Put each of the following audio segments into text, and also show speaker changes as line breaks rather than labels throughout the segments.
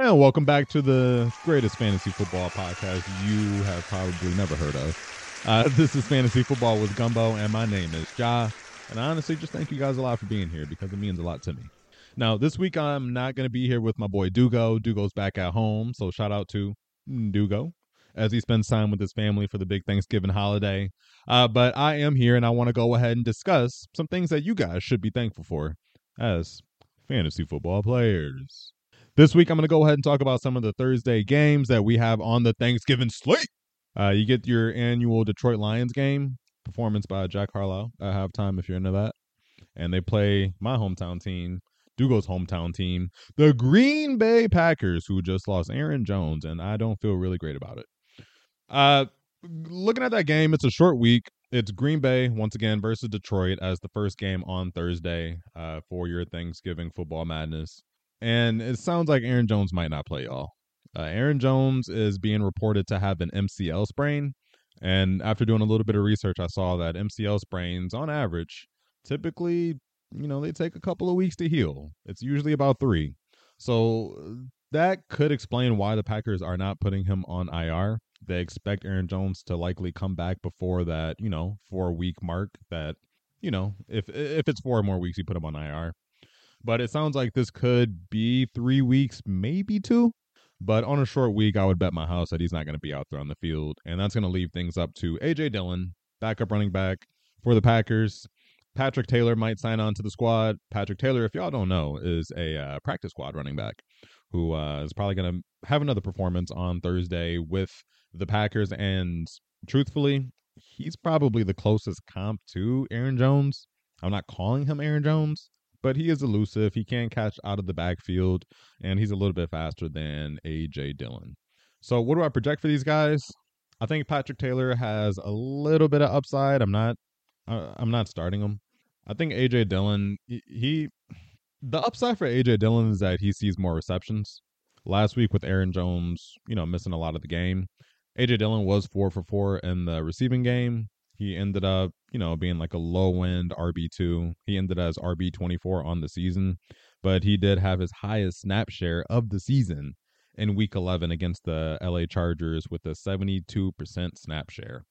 And welcome back to the greatest fantasy football podcast you have probably never heard of. Uh, this is Fantasy Football with Gumbo, and my name is Jah. And I honestly just thank you guys a lot for being here because it means a lot to me. Now, this week I'm not going to be here with my boy Dugo. Dugo's back at home, so shout out to Dugo as he spends time with his family for the big Thanksgiving holiday. Uh, but I am here, and I want to go ahead and discuss some things that you guys should be thankful for as fantasy football players. This week, I'm going to go ahead and talk about some of the Thursday games that we have on the Thanksgiving slate. Uh, you get your annual Detroit Lions game, performance by Jack Harlow at halftime, if you're into that. And they play my hometown team, Dugo's hometown team, the Green Bay Packers, who just lost Aaron Jones, and I don't feel really great about it. Uh, looking at that game, it's a short week. It's Green Bay once again versus Detroit as the first game on Thursday uh, for your Thanksgiving football madness. And it sounds like Aaron Jones might not play y'all. Uh, Aaron Jones is being reported to have an MCL sprain. And after doing a little bit of research, I saw that MCL sprains, on average, typically, you know, they take a couple of weeks to heal. It's usually about three. So that could explain why the Packers are not putting him on IR. They expect Aaron Jones to likely come back before that, you know, four week mark. That, you know, if if it's four more weeks, you put him on IR. But it sounds like this could be three weeks, maybe two. But on a short week, I would bet my house that he's not going to be out there on the field. And that's going to leave things up to A.J. Dillon, backup running back for the Packers. Patrick Taylor might sign on to the squad. Patrick Taylor, if y'all don't know, is a uh, practice squad running back who uh, is probably going to have another performance on Thursday with the Packers. And truthfully, he's probably the closest comp to Aaron Jones. I'm not calling him Aaron Jones, but he is elusive. He can catch out of the backfield, and he's a little bit faster than AJ Dillon. So, what do I project for these guys? I think Patrick Taylor has a little bit of upside. I'm not, uh, I'm not starting him. I think AJ Dillon, he, he, the upside for AJ Dillon is that he sees more receptions. Last week with Aaron Jones, you know, missing a lot of the game, AJ Dillon was four for four in the receiving game. He ended up, you know, being like a low end RB2. He ended as RB24 on the season, but he did have his highest snap share of the season in week 11 against the LA Chargers with a 72% snap share.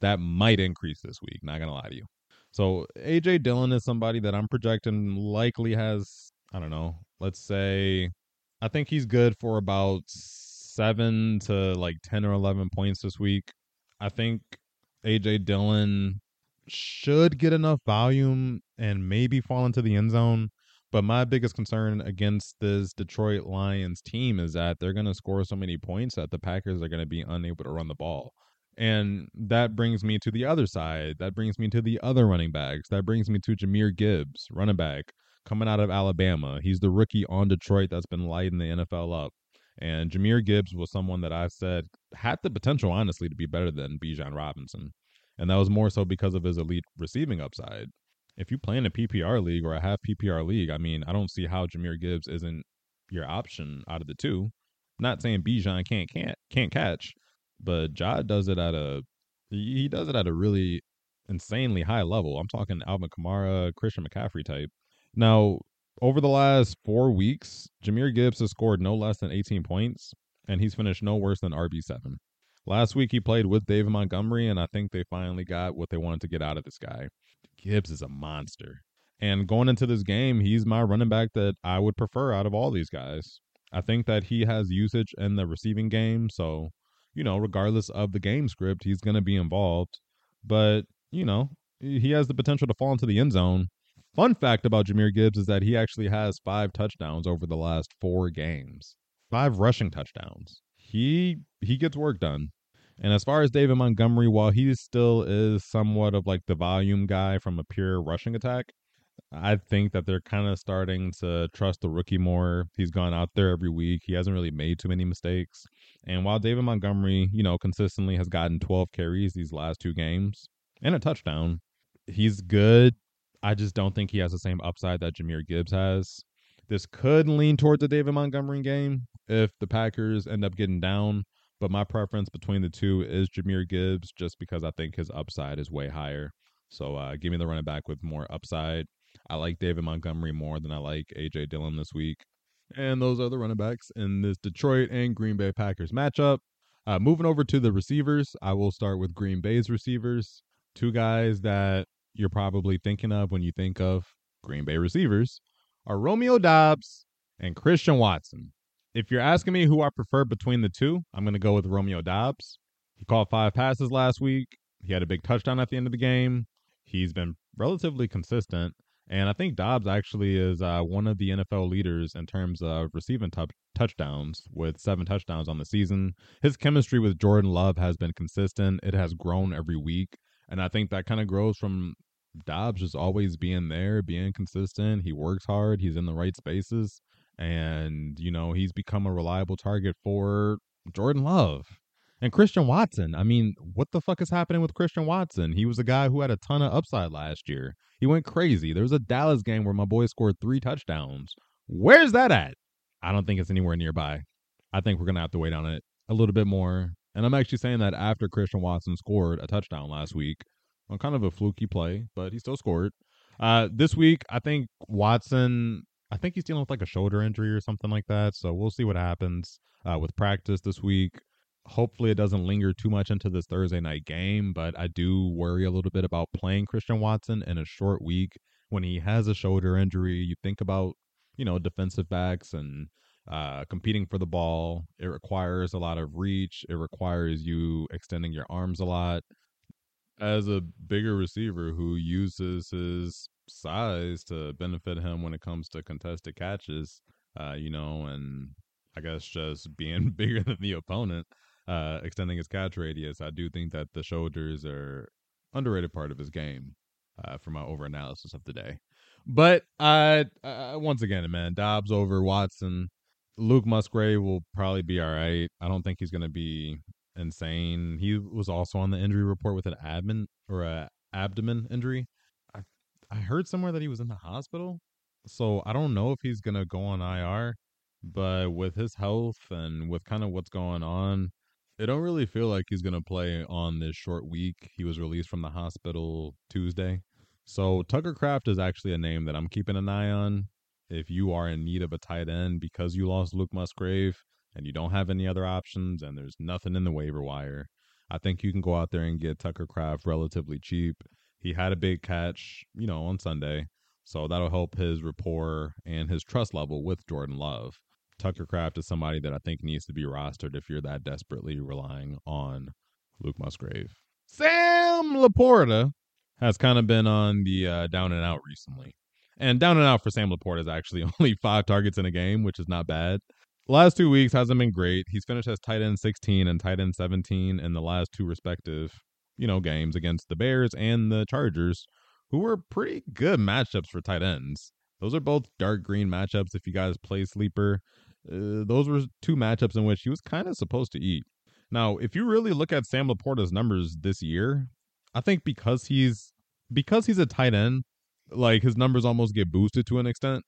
That might increase this week, not going to lie to you. So AJ Dillon is somebody that I'm projecting likely has, I don't know, let's say, I think he's good for about seven to like 10 or 11 points this week. I think AJ Dillon should get enough volume and maybe fall into the end zone. But my biggest concern against this Detroit Lions team is that they're going to score so many points that the Packers are going to be unable to run the ball. And that brings me to the other side. That brings me to the other running backs. That brings me to Jahmyr Gibbs, running back, coming out of Alabama. He's the rookie on Detroit that's been lighting the NFL up. And Jahmyr Gibbs was someone that I said had the potential, honestly, to be better than Bijan Robinson. And that was more so because of his elite receiving upside. If you play in a PPR league or a half PPR league, I mean, I don't see how Jahmyr Gibbs isn't your option out of the two. Not saying Bijan can't can't can't catch, but Jod does it at a he does it at a really insanely high level. I'm talking Alvin Kamara, Christian McCaffrey type. Now, over the last four weeks, Jahmyr Gibbs has scored no less than 18 points, and he's finished no worse than RB7. Last week he played with David Montgomery, and I think they finally got what they wanted to get out of this guy. Gibbs is a monster. And going into this game, he's my running back that I would prefer out of all these guys. I think that he has usage in the receiving game, so you know, regardless of the game script, he's going to be involved. But you know, he has the potential to fall into the end zone. Fun fact about Jahmyr Gibbs is that he actually has five touchdowns over the last four games, five rushing touchdowns. He he gets work done. And as far as David Montgomery, while he still is somewhat of like the volume guy from a pure rushing attack, I think that they're kind of starting to trust the rookie more. He's gone out there every week. He hasn't really made too many mistakes. And while David Montgomery, you know, consistently has gotten 12 carries these last two games and a touchdown, he's good. I just don't think he has the same upside that Jahmyr Gibbs has. This could lean towards the David Montgomery game if the Packers end up getting down. But my preference between the two is Jahmyr Gibbs, just because I think his upside is way higher. So uh, give me the running back with more upside. I like David Montgomery more than I like AJ Dillon this week. And those are the running backs in this Detroit and Green Bay Packers matchup. Uh, moving over to the receivers, I will start with Green Bay's receivers. Two guys that you're probably thinking of when you think of Green Bay receivers are Romeo Doubs and Christian Watson. If you're asking me who I prefer between the two, I'm going to go with Romeo Doubs. He caught five passes last week. He had a big touchdown at the end of the game. He's been relatively consistent. And I think Doubs actually is uh, one of the NFL leaders in terms of receiving t- touchdowns with seven touchdowns on the season. His chemistry with Jordan Love has been consistent, it has grown every week. And I think that kind of grows from Doubs just always being there, being consistent. He works hard, he's in the right spaces. And, you know, he's become a reliable target for Jordan Love. And Christian Watson, I mean, what the fuck is happening with Christian Watson? He was a guy who had a ton of upside last year. He went crazy. There was a Dallas game where my boy scored three touchdowns. Where's that at? I don't think it's anywhere nearby. I think we're going to have to wait on it a little bit more. And I'm actually saying that after Christian Watson scored a touchdown last week on kind of a fluky play, but he still scored. Uh, this week, I think Watson, I think he's dealing with like a shoulder injury or something like that. So we'll see what happens uh, with practice this week hopefully it doesn't linger too much into this Thursday night game, but I do worry a little bit about playing Christian Watson in a short week when he has a shoulder injury. You think about, you know, defensive backs and uh, competing for the ball. It requires a lot of reach. It requires you extending your arms a lot. As a bigger receiver who uses his size to benefit him when it comes to contested catches, uh, you know, and I guess just being bigger than the opponent, uh, extending his catch radius, I do think that the shoulders are underrated part of his game uh, for my over analysis of the day. But uh, once again, man, Doubs over Watson. Luke Musgrave will probably be all right. I don't think he's going to be insane. He was also on the injury report with an abdomen or a abdomen injury. I I heard somewhere that he was in the hospital. So I don't know if he's to go on IR, but with his health and with kind of what's going on, it don't really feel like he's gonna play on this short week. He was released from the hospital Tuesday. So Tucker Kraft is actually a name that I'm keeping an eye on. If you are in need of a tight end because you lost Luke Musgrave and you don't have any other options and there's nothing in the waiver wire, I think you can go out there and get Tucker Kraft relatively cheap. He had a big catch, you know, on Sunday. So that'll help his rapport and his trust level with Jordan Love. Tucker Kraft is somebody that I think needs to be rostered if you're that desperately relying on Luke Musgrave. Sam Laporta has kind of been on the uh, down and out recently. And down and out for Sam Laporta is actually only five targets in a game, which is not bad. Last two weeks hasn't been great. He's finished as tight end 16 and tight end 17 in the last two respective, you know, games against the Bears and the Chargers, who were pretty good matchups for tight ends. Those are both dark green matchups if you guys play sleeper. Uh, those were two matchups in which he was kind of supposed to eat. Now, if you really look at Sam Laporta's numbers this year, I think because he's because he's a tight end, like his numbers almost get boosted to an extent.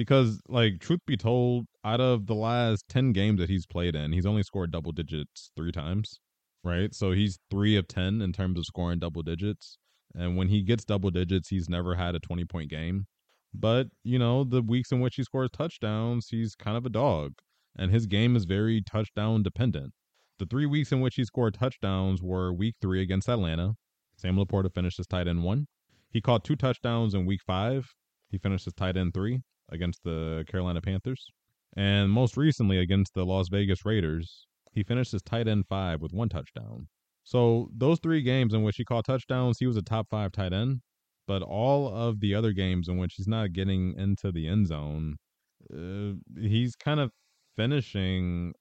Because, like, truth be told, out of the last ten games that he's played in, he's only scored double digits three times. Right, so he's three of ten in terms of scoring double digits. And when he gets double digits, he's never had a twenty point game. But, you know, the weeks in which he scores touchdowns, he's kind of a dog. And his game is very touchdown dependent. The three weeks in which he scored touchdowns were week three against Atlanta. Sam Laporta finished as tight end one. He caught two touchdowns in week five. He finished as tight end three against the Carolina Panthers. And most recently against the Las Vegas Raiders, he finished his tight end five with one touchdown. So those three games in which he caught touchdowns, he was a top five tight end. But all of the other games in which he's not getting into the end zone, uh, he's kind of finishing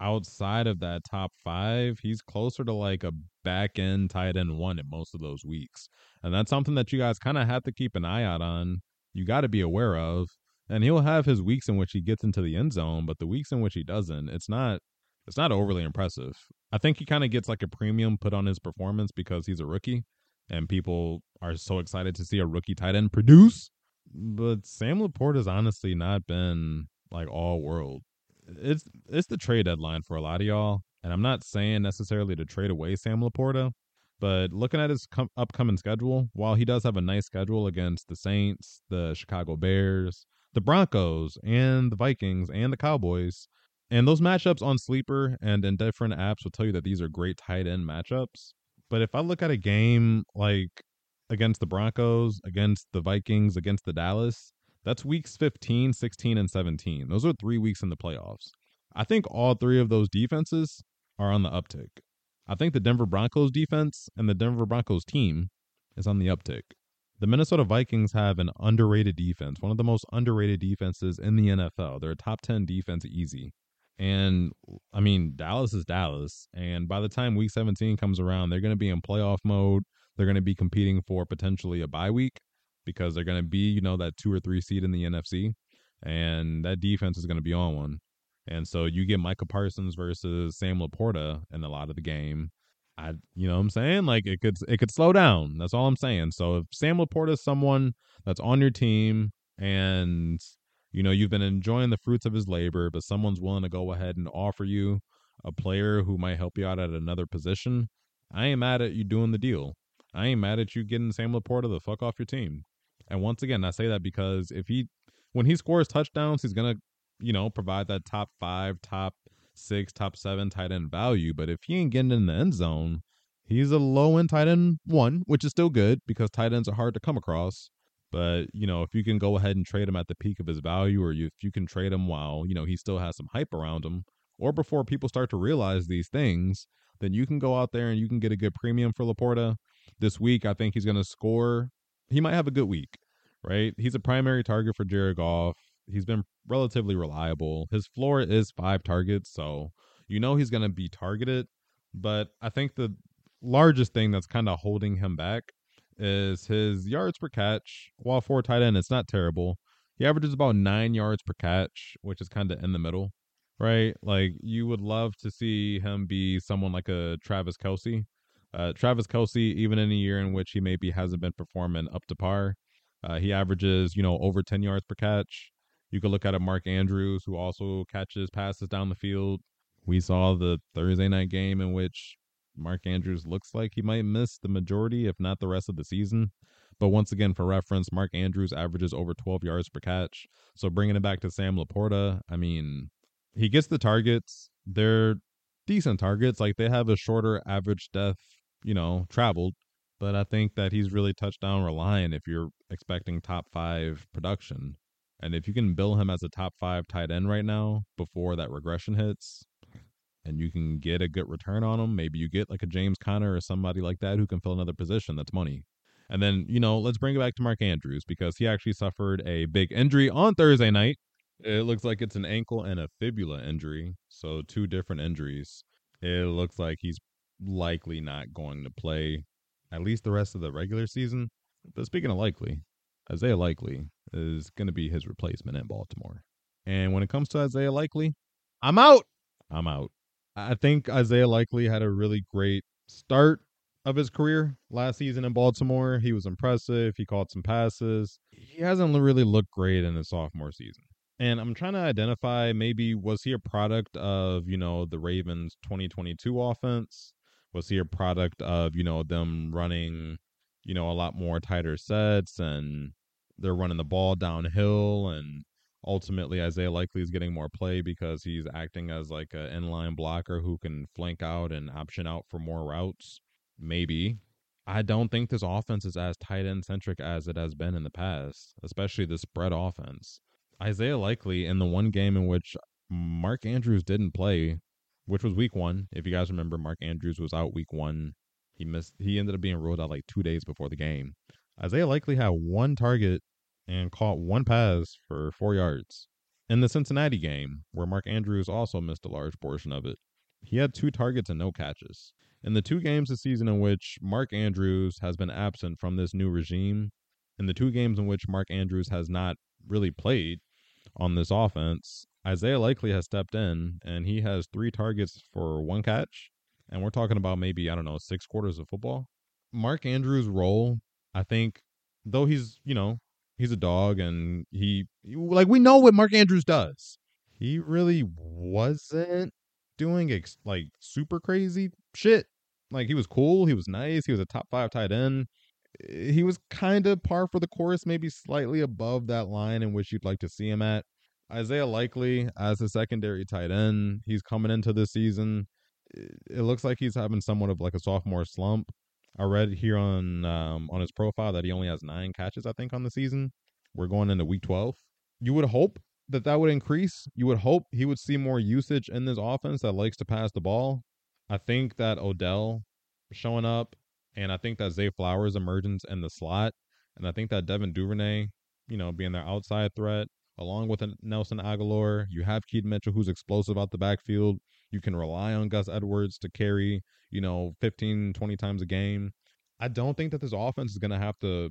outside of that top five. He's closer to like a back end tight end one in most of those weeks. And that's something that you guys kind of have to keep an eye out on. You got to be aware of. And he'll have his weeks in which he gets into the end zone, but the weeks in which he doesn't, it's not it's not overly impressive. I think he kind of gets like a premium put on his performance because he's a rookie and people are so excited to see a rookie tight end produce. But Sam LaPorta has honestly not been like all world. It's it's the trade deadline for a lot of y'all, and I'm not saying necessarily to trade away Sam Laporta, but looking at his com- upcoming schedule, while he does have a nice schedule against the Saints, the Chicago Bears, the Broncos and the Vikings and the Cowboys. And those matchups on Sleeper and in different apps will tell you that these are great tight end matchups. But if I look at a game like against the Broncos, against the Vikings, against the Dallas, that's weeks 15, 16, and 17. Those are three weeks in the playoffs. I think all three of those defenses are on the uptick. I think the Denver Broncos defense and the Denver Broncos team is on the uptick. The Minnesota Vikings have an underrated defense, one of the most underrated defenses in the NFL. They're a top 10 defense easy. And I mean, Dallas is Dallas. And by the time week 17 comes around, they're going to be in playoff mode. They're going to be competing for potentially a bye week because they're going to be, you know, that two or three seed in the NFC. And that defense is going to be on one. And so you get Micah Parsons versus Sam LaPorta in a lot of the game. I, you know what I'm saying? Like it could, it could slow down. That's all I'm saying. So if Sam LaPorta is someone that's on your team and, you know, you've been enjoying the fruits of his labor, but someone's willing to go ahead and offer you a player who might help you out at another position, I ain't mad at you doing the deal. I ain't mad at you getting Sam LaPorta the fuck off your team. And once again, I say that because if he, when he scores touchdowns, he's gonna, you know, provide that top five, top six, top seven tight end value. But if he ain't getting in the end zone, he's a low end tight end one, which is still good because tight ends are hard to come across. But you know, if you can go ahead and trade him at the peak of his value, or you, if you can trade him while you know he still has some hype around him, or before people start to realize these things, then you can go out there and you can get a good premium for LaPorta. This week, I think he's going to score. He might have a good week, right? He's a primary target for Jared Goff. He's been relatively reliable. His floor is five targets, so you know he's going to be targeted. But I think the largest thing that's kind of holding him back is his yards per catch. While for tight end, it's not terrible. He averages about nine yards per catch, which is kind of in the middle, right? Like you would love to see him be someone like a Travis Kelce. Uh, Travis Kelce, even in a year in which he maybe hasn't been performing up to par, uh, he averages, you know, over 10 yards per catch. You could look at a Mark Andrews, who also catches passes down the field. We saw the Thursday night game in which Mark Andrews looks like he might miss the majority, if not the rest of the season. But once again, for reference, Mark Andrews averages over 12 yards per catch. So bringing it back to Sam LaPorta, I mean, he gets the targets. They're decent targets. Like they have a shorter average depth, you know, traveled. But I think that he's really touchdown reliant if you're expecting top five production. And if you can bill him as a top five tight end right now before that regression hits, and you can get a good return on him, maybe you get like a James Conner or somebody like that who can fill another position. That's money. And then, you know, let's bring it back to Mark Andrews because he actually suffered a big injury on Thursday night. It looks like it's an ankle and a fibula injury. So, two different injuries. It looks like he's likely not going to play at least the rest of the regular season. But speaking of likely, Isaiah Likely is going to be his replacement in Baltimore. And when it comes to Isaiah Likely, I'm out. I'm out. I think Isaiah Likely had a really great start of his career last season in Baltimore. He was impressive. He caught some passes. He hasn't really looked great in his sophomore season. And I'm trying to identify maybe was he a product of, you know, the Ravens 2022 offense? Was he a product of, you know, them running, you know, a lot more tighter sets and they're running the ball downhill and ultimately Isaiah Likely is getting more play because he's acting as like an inline blocker who can flank out and option out for more routes. Maybe. I don't think this offense is as tight end centric as it has been in the past, especially the spread offense. Isaiah Likely in the one game in which Mark Andrews didn't play, which was week one. If you guys remember, Mark Andrews was out week one. He missed he ended up being ruled out like two days before the game. Isaiah Likely had one target and caught one pass for four yards. In the Cincinnati game, where Mark Andrews also missed a large portion of it, he had two targets and no catches. In the two games this season in which Mark Andrews has been absent from this new regime, in the two games in which Mark Andrews has not really played on this offense, Isaiah Likely has stepped in and he has three targets for one catch. And we're talking about maybe, I don't know, six quarters of football. Mark Andrews' role, I think, though he's, you know, he's a dog and he like we know what Mark Andrews does. He really wasn't doing ex- like super crazy shit. Like he was cool, he was nice, he was a top 5 tight end. Eh, he was kind of par for the course, maybe slightly above that line in which you'd like to see him at. Isaiah Likely as a secondary tight end, he's coming into this season. Eh, it looks like he's having somewhat of like a sophomore slump. I read here on um, on his profile that he only has nine catches, I think, on the season. We're going into week 12. You would hope that that would increase. You would hope he would see more usage in this offense that likes to pass the ball. I think that Odell showing up, and I think that Zay Flowers' emergence in the slot, and I think that Devin Duvernay, you know, being their outside threat, along with Nelson Agholor, You have Keaton Mitchell, who's explosive out the backfield. You can rely on Gus Edwards to carry, you know, 15, 20 times a game. I don't think that this offense is going to have to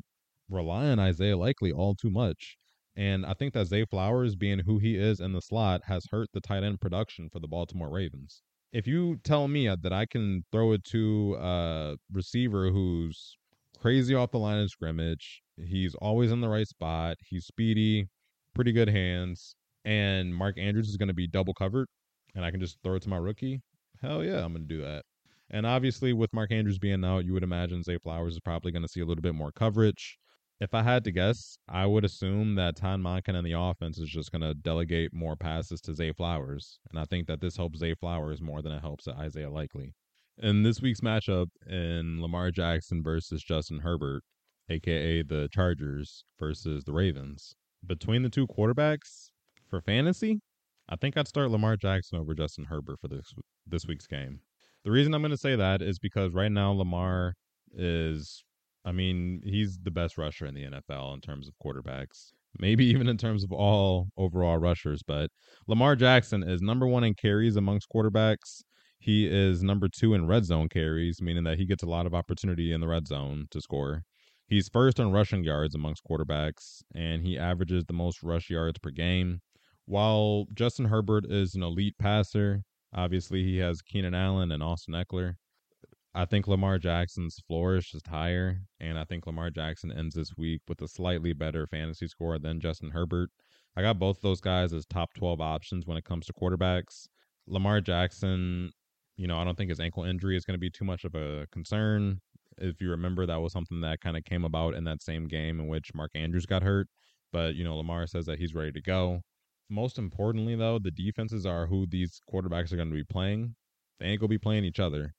rely on Isaiah Likely all too much. And I think that Zay Flowers, being who he is in the slot, has hurt the tight end production for the Baltimore Ravens. If you tell me uh, that I can throw it to a receiver who's crazy off the line of scrimmage, he's always in the right spot, he's speedy, pretty good hands, and Mark Andrews is going to be double covered, and I can just throw it to my rookie, hell yeah, I'm going to do that. And obviously, with Mark Andrews being out, you would imagine Zay Flowers is probably going to see a little bit more coverage. If I had to guess, I would assume that Todd Monken and the offense is just going to delegate more passes to Zay Flowers. And I think that this helps Zay Flowers more than it helps Isaiah Likely. In this week's matchup in Lamar Jackson versus Justin Herbert, aka the Chargers versus the Ravens, between the two quarterbacks for fantasy, I think I'd start Lamar Jackson over Justin Herbert for this this week's game. The reason I'm going to say that is because right now Lamar is I mean, he's the best rusher in the NFL in terms of quarterbacks. Maybe even in terms of all overall rushers, but Lamar Jackson is number 1 in carries amongst quarterbacks. He is number 2 in red zone carries, meaning that he gets a lot of opportunity in the red zone to score. He's first in rushing yards amongst quarterbacks, and he averages the most rush yards per game. While Justin Herbert is an elite passer, obviously he has Keenan Allen and Austin Ekeler. I think Lamar Jackson's floor is just higher, and I think Lamar Jackson ends this week with a slightly better fantasy score than Justin Herbert. I got both those guys as top 12 options when it comes to quarterbacks. Lamar Jackson, you know, I don't think his ankle injury is going to be too much of a concern if you remember, that was something that kind of came about in that same game in which Mark Andrews got hurt. But, you know, Lamar says that he's ready to go. Most importantly, though, the defenses are who these quarterbacks are going to be playing. They ain't going to be playing each other.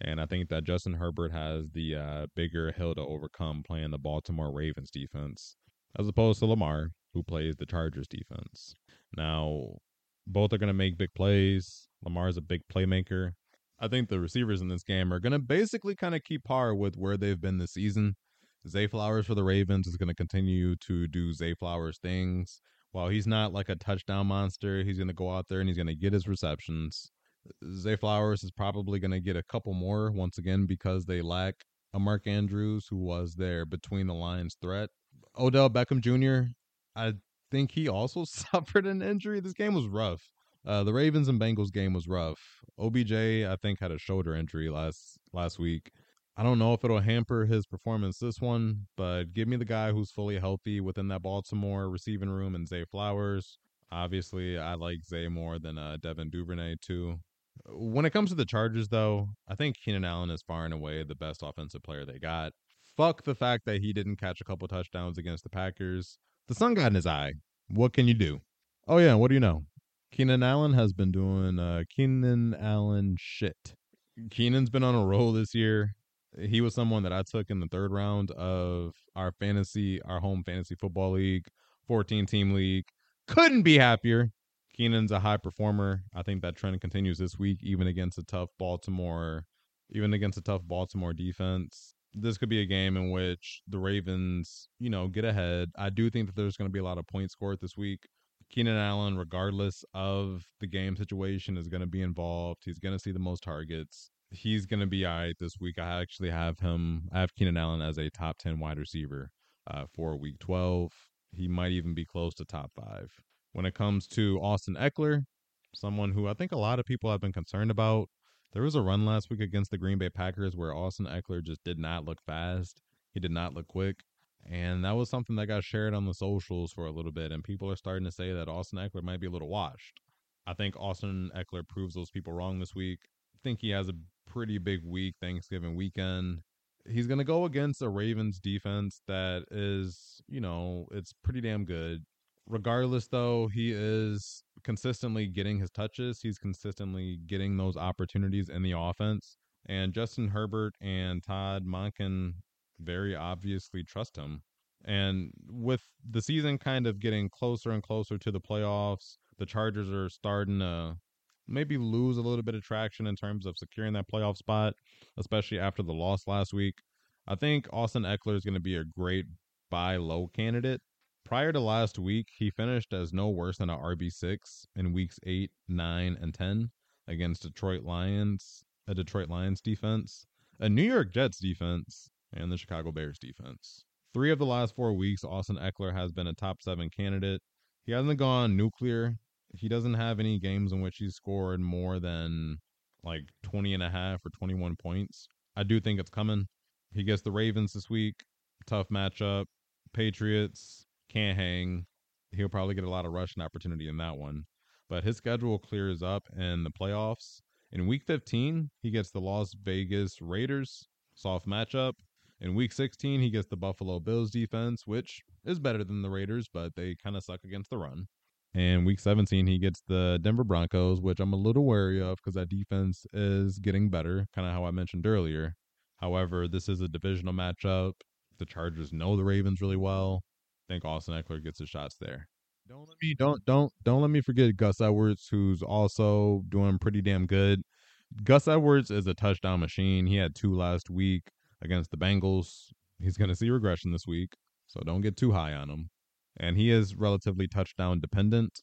And I think that Justin Herbert has the uh, bigger hill to overcome playing the Baltimore Ravens defense, as opposed to Lamar, who plays the Chargers defense. Now, both are going to make big plays. Lamar's a big playmaker. I think the receivers in this game are going to basically kind of keep par with where they've been this season. Zay Flowers for the Ravens is going to continue to do Zay Flowers things. While he's not like a touchdown monster, he's going to go out there and he's going to get his receptions. Zay Flowers is probably going to get a couple more once again because they lack a Mark Andrews who was their between the lines threat. Odell Beckham Jr., I think he also suffered an injury. This game was rough. Uh, the Ravens and Bengals game was rough. OBJ, I think, had a shoulder injury last last week. I don't know if it'll hamper his performance this one, but give me the guy who's fully healthy within that Baltimore receiving room and Zay Flowers. Obviously, I like Zay more than uh, Devin Duvernay too. When it comes to the Chargers, though, I think Keenan Allen is far and away the best offensive player they got. Fuck the fact that he didn't catch a couple touchdowns against the Packers. The sun got in his eye. What can you do? Oh yeah, what do you know? Keenan Allen has been doing uh, Keenan Allen shit. Keenan's been on a roll this year. He was someone that I took in the third round of our fantasy, our home fantasy football league, 14 team league. Couldn't be happier. Keenan's a high performer. I think that trend continues this week, even against a tough Baltimore, even against a tough Baltimore defense. This could be a game in which the Ravens, you know, get ahead. I do think that there's going to be a lot of points scored this week. Keenan Allen, regardless of the game situation, is going to be involved. He's going to see the most targets. He's going to be all right this week. I actually have him, I have Keenan Allen as a top 10 wide receiver uh, for week 12. He might even be close to top five. When it comes to Austin Ekeler, someone who I think a lot of people have been concerned about, there was a run last week against the Green Bay Packers where Austin Ekeler just did not look fast. He did not look quick. And that was something that got shared on the socials for a little bit. And people are starting to say that Austin Ekeler might be a little washed. I think Austin Ekeler proves those people wrong this week. I think he has a pretty big week Thanksgiving weekend. he's going to go against a Ravens defense that is, you know, it's pretty damn good. Regardless, though, he is consistently getting his touches. He's consistently getting those opportunities in the offense. And Justin Herbert and Todd Monken very obviously trust him. And with the season kind of getting closer and closer to the playoffs, the Chargers are starting to maybe lose a little bit of traction in terms of securing that playoff spot, especially after the loss last week. I think Austin Ekeler is going to be a great buy low candidate. Prior to last week, he finished as no worse than a RB6 in weeks 8, 9, and 10 against Detroit Lions, a Detroit Lions defense, a New York Jets defense, and the Chicago Bears defense. Three of the last four weeks, Austin Ekeler has been a top seven candidate. He hasn't gone nuclear he doesn't have any games in which he's scored more than like 20 and a half or 21 points. I do think it's coming. He gets the Ravens this week. Tough matchup. Patriots can't hang. He'll probably get a lot of rushing opportunity in that one. But his schedule clears up in the playoffs. In week 15, he gets the Las Vegas Raiders. Soft matchup. In week 16, he gets the Buffalo Bills defense, which is better than the Raiders, but they kind of suck against the run. And week 17, he gets the Denver Broncos, which I'm a little wary of because that defense is getting better, kind of how I mentioned earlier. However, this is a divisional matchup. The Chargers know the Ravens really well. I think Austin Ekeler gets his shots there. Don't let me don't don't don't let me forget Gus Edwards, who's also doing pretty damn good. Gus Edwards is a touchdown machine. He had two last week against the Bengals. He's going to see regression this week, so don't get too high on him and he is relatively touchdown dependent.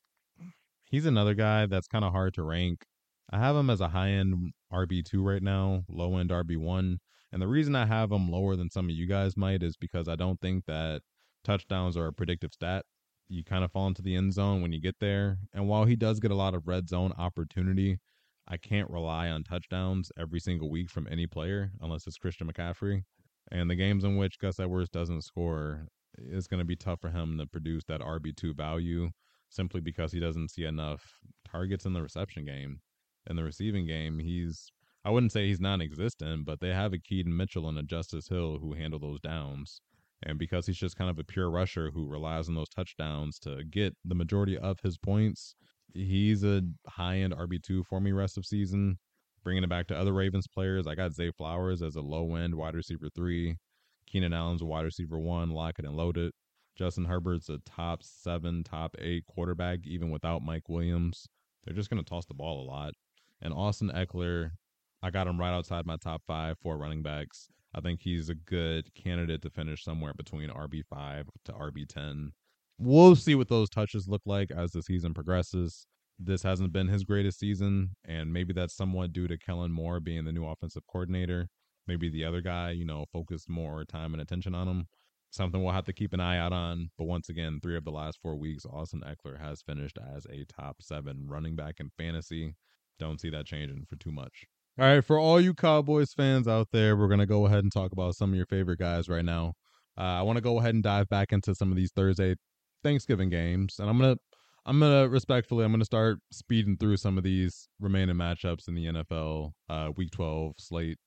He's another guy that's kind of hard to rank. I have him as a high end RB2 right now, low end RB1. And the reason I have him lower than some of you guys might is because I don't think that touchdowns are a predictive stat. You kind of fall into the end zone when you get there. And while he does get a lot of red zone opportunity, I can't rely on touchdowns every single week from any player unless it's Christian McCaffrey. And the games in which Gus Edwards doesn't score, it's going to be tough for him to produce that RB2 value simply because he doesn't see enough targets in the reception game. In the receiving game, he's I wouldn't say he's non-existent, but they have a Keaton Mitchell and a Justice Hill who handle those downs. And because he's just kind of a pure rusher who relies on those touchdowns to get the majority of his points, he's a high-end RB2 for me rest of season. Bringing it back to other Ravens players, I got Zay Flowers as a low-end wide receiver three. Keenan Allen's a wide receiver one, lock it and load it. Justin Herbert's a top seven, top eight quarterback, even without Mike Williams. They're just going to toss the ball a lot. And Austin Ekeler, I got him right outside my top five for running backs. I think he's a good candidate to finish somewhere between RB5 to RB10. We'll see what those touches look like as the season progresses. This hasn't been his greatest season, and maybe that's somewhat due to Kellen Moore being the new offensive coordinator maybe the other guy, you know, focused more time and attention on him. Something we'll have to keep an eye out on. But once again, three of the last four weeks, Austin Ekeler has finished as a top seven running back in fantasy. Don't see that changing for too much. All right, for all you Cowboys fans out there, we're going to go ahead and talk about some of your favorite guys right now. Uh, I want to go ahead and dive back into some of these Thursday Thanksgiving games, and I'm gonna I'm gonna respectfully I'm gonna start speeding through some of these remaining matchups in the NFL uh, Week 12 slate.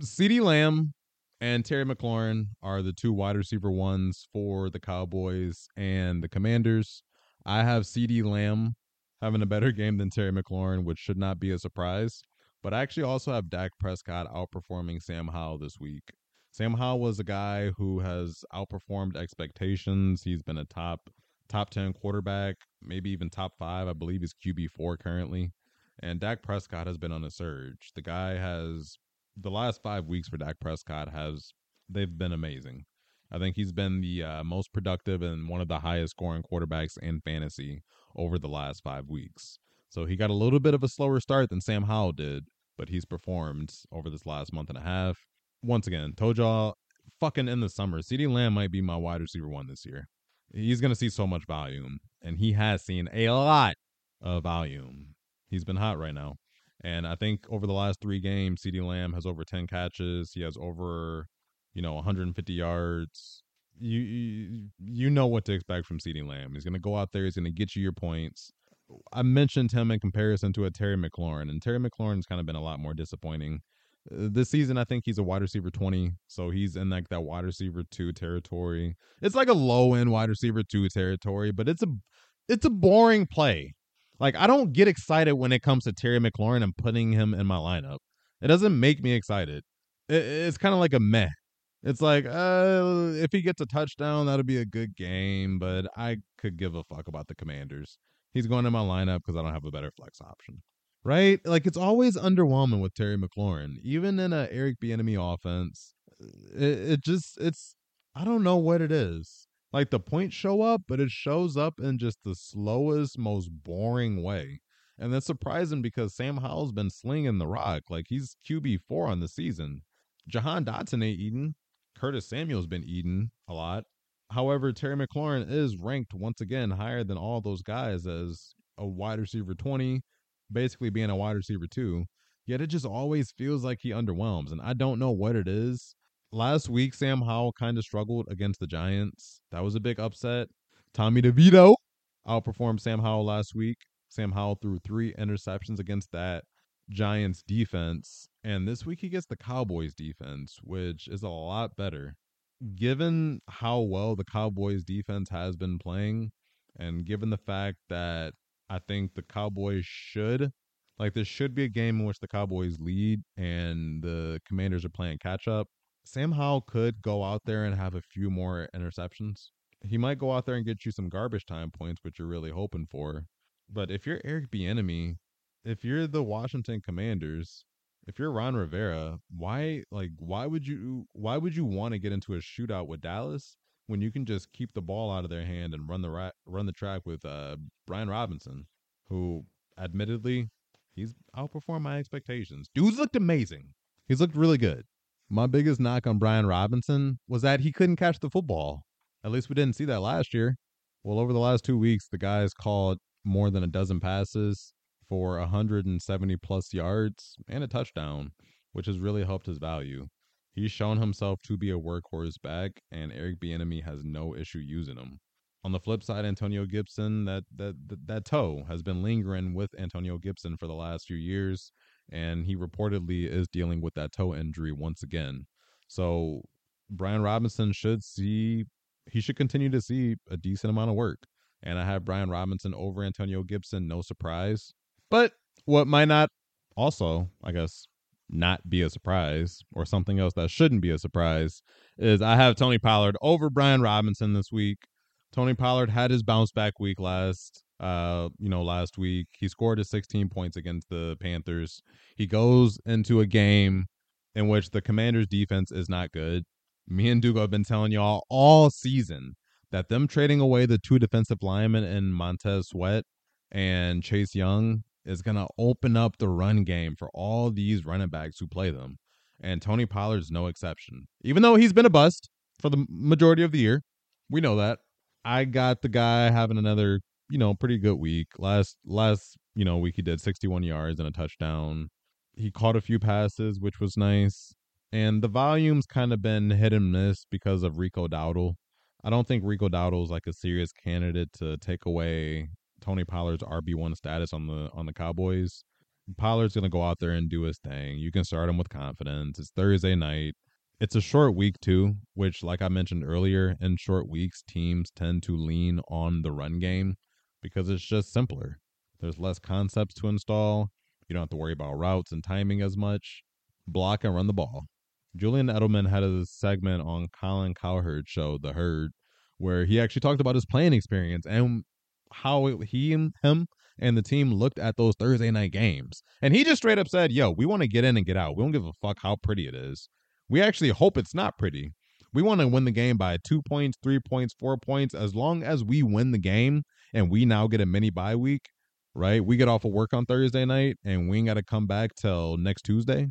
CeeDee Lamb and Terry McLaurin are the two wide receiver ones for the Cowboys and the Commanders. I have CeeDee Lamb having a better game than Terry McLaurin, which should not be a surprise. But I actually also have Dak Prescott outperforming Sam Howell this week. Sam Howell was a guy who has outperformed expectations. He's been a top top 10 quarterback, maybe even top 5. I believe he's QB4 currently. And Dak Prescott has been on a surge. The guy has the last five weeks for Dak Prescott has they've been amazing. I think he's been the uh, most productive and one of the highest scoring quarterbacks in fantasy over the last five weeks. So he got a little bit of a slower start than Sam Howell did, but he's performed over this last month and a half. Once again, y'all fucking in the summer, CeeDee Lamb might be my wide receiver one this year. He's going to see so much volume, and he has seen a lot of volume. He's been hot right now. And I think over the last three games, CeeDee Lamb has over 10 catches. He has over, you know, 150 yards. You, you, know what to expect from CeeDee Lamb. He's going to go out there. He's going to get you your points. I mentioned him in comparison to a Terry McLaurin, and Terry McLaurin's kind of been a lot more disappointing. Uh, This season, I think he's a wide receiver 20. So he's in like that wide receiver two territory. It's like a low end wide receiver two territory, but it's a it's a boring play. Like I don't get excited when it comes to Terry McLaurin and putting him in my lineup. It doesn't make me excited. It, it's kind of like a meh. It's like, uh, if he gets a touchdown, that'll be a good game, but I could give a fuck about the commanders. He's going in my lineup because I don't have a better flex option. Right? Like it's always underwhelming with Terry McLaurin. Even in a Eric Bieniemy offense, it, it just it's I don't know what it is. Like the points show up, but it shows up in just the slowest, most boring way. And that's surprising because Sam Howell's been slinging the rock. Like he's QB four on the season. Jahan Dotson ain't eating. Curtis Samuel's been eating a lot. However, Terry McLaurin is ranked once again higher than all those guys as a wide receiver 20, basically being a wide receiver 2. Yet it just always feels like he underwhelms, and I don't know what it is. Last week, Sam Howell kind of struggled against the Giants. That was a big upset. Tommy DeVito outperformed Sam Howell last week. Sam Howell threw three interceptions against that Giants defense. And this week he gets the Cowboys defense, which is a lot better. Given how well the Cowboys defense has been playing, and given the fact that I think the Cowboys should, like, this should be a game in which the Cowboys lead and the Commanders are playing catch up. Sam Howell could go out there and have a few more interceptions. He might go out there and get you some garbage time points, which you're really hoping for. But if you're Eric Bieniemy, if you're the Washington Commanders, if you're Ron Rivera, why like why would you why would you want to get into a shootout with Dallas when you can just keep the ball out of their hand and run the ra- run the track with uh Brian Robinson, who admittedly he's outperformed my expectations. Dude's looked amazing. He's looked really good. My biggest knock on Brian Robinson was that he couldn't catch the football. At least we didn't see that last year. Well, over the last two weeks, the guy's caught more than a dozen passes for 170 plus yards and a touchdown, which has really helped his value. He's shown himself to be a workhorse back, and Eric Bieniemy has no issue using him. On the flip side, Antonio Gibson, that that that, that toe has been lingering with Antonio Gibson for the last few years, and he reportedly is dealing with that toe injury once again. So Brian Robinson should see he should continue to see a decent amount of work. And I have Brian Robinson over Antonio Gibson, no surprise. But what might not also, I guess, not be a surprise or something else that shouldn't be a surprise is I have Tony Pollard over Brian Robinson this week. Tony Pollard had his bounce back week last uh you know last week. He scored his 16 points against the Panthers. He goes into a game in which the Commanders defense is not good. Me and Dugo have been telling y'all all season that them trading away the two defensive linemen in Montez Sweat and Chase Young is going to open up the run game for all these running backs who play them. And Tony Pollard's no exception. Even though he's been a bust for the majority of the year, we know that. I got the guy having another, you know, pretty good week. Last last, you know, week he did 61 yards and a touchdown. He caught a few passes, which was nice. And the volume's kind of been hit and miss because of Rico Dowdle. I don't think Rico Dowdle is like a serious candidate to take away Tony Pollard's RB one status on the on the Cowboys. Pollard's gonna go out there and do his thing. You can start him with confidence. It's Thursday night. It's a short week too, which, like I mentioned earlier, in short weeks, teams tend to lean on the run game because it's just simpler. There's less concepts to install. You don't have to worry about routes and timing as much. Block and run the ball. Julian Edelman had a segment on Colin Cowherd's show, The Herd, where he actually talked about his playing experience and how he and him and the team looked at those Thursday night games. And he just straight up said, Yo, we want to get in and get out. We don't give a fuck how pretty it is. We actually hope it's not pretty. We want to win the game by two points, three points, four points. As long as we win the game and we now get a mini bye week, right? We get off of work on Thursday night and we ain't got to come back till next Tuesday.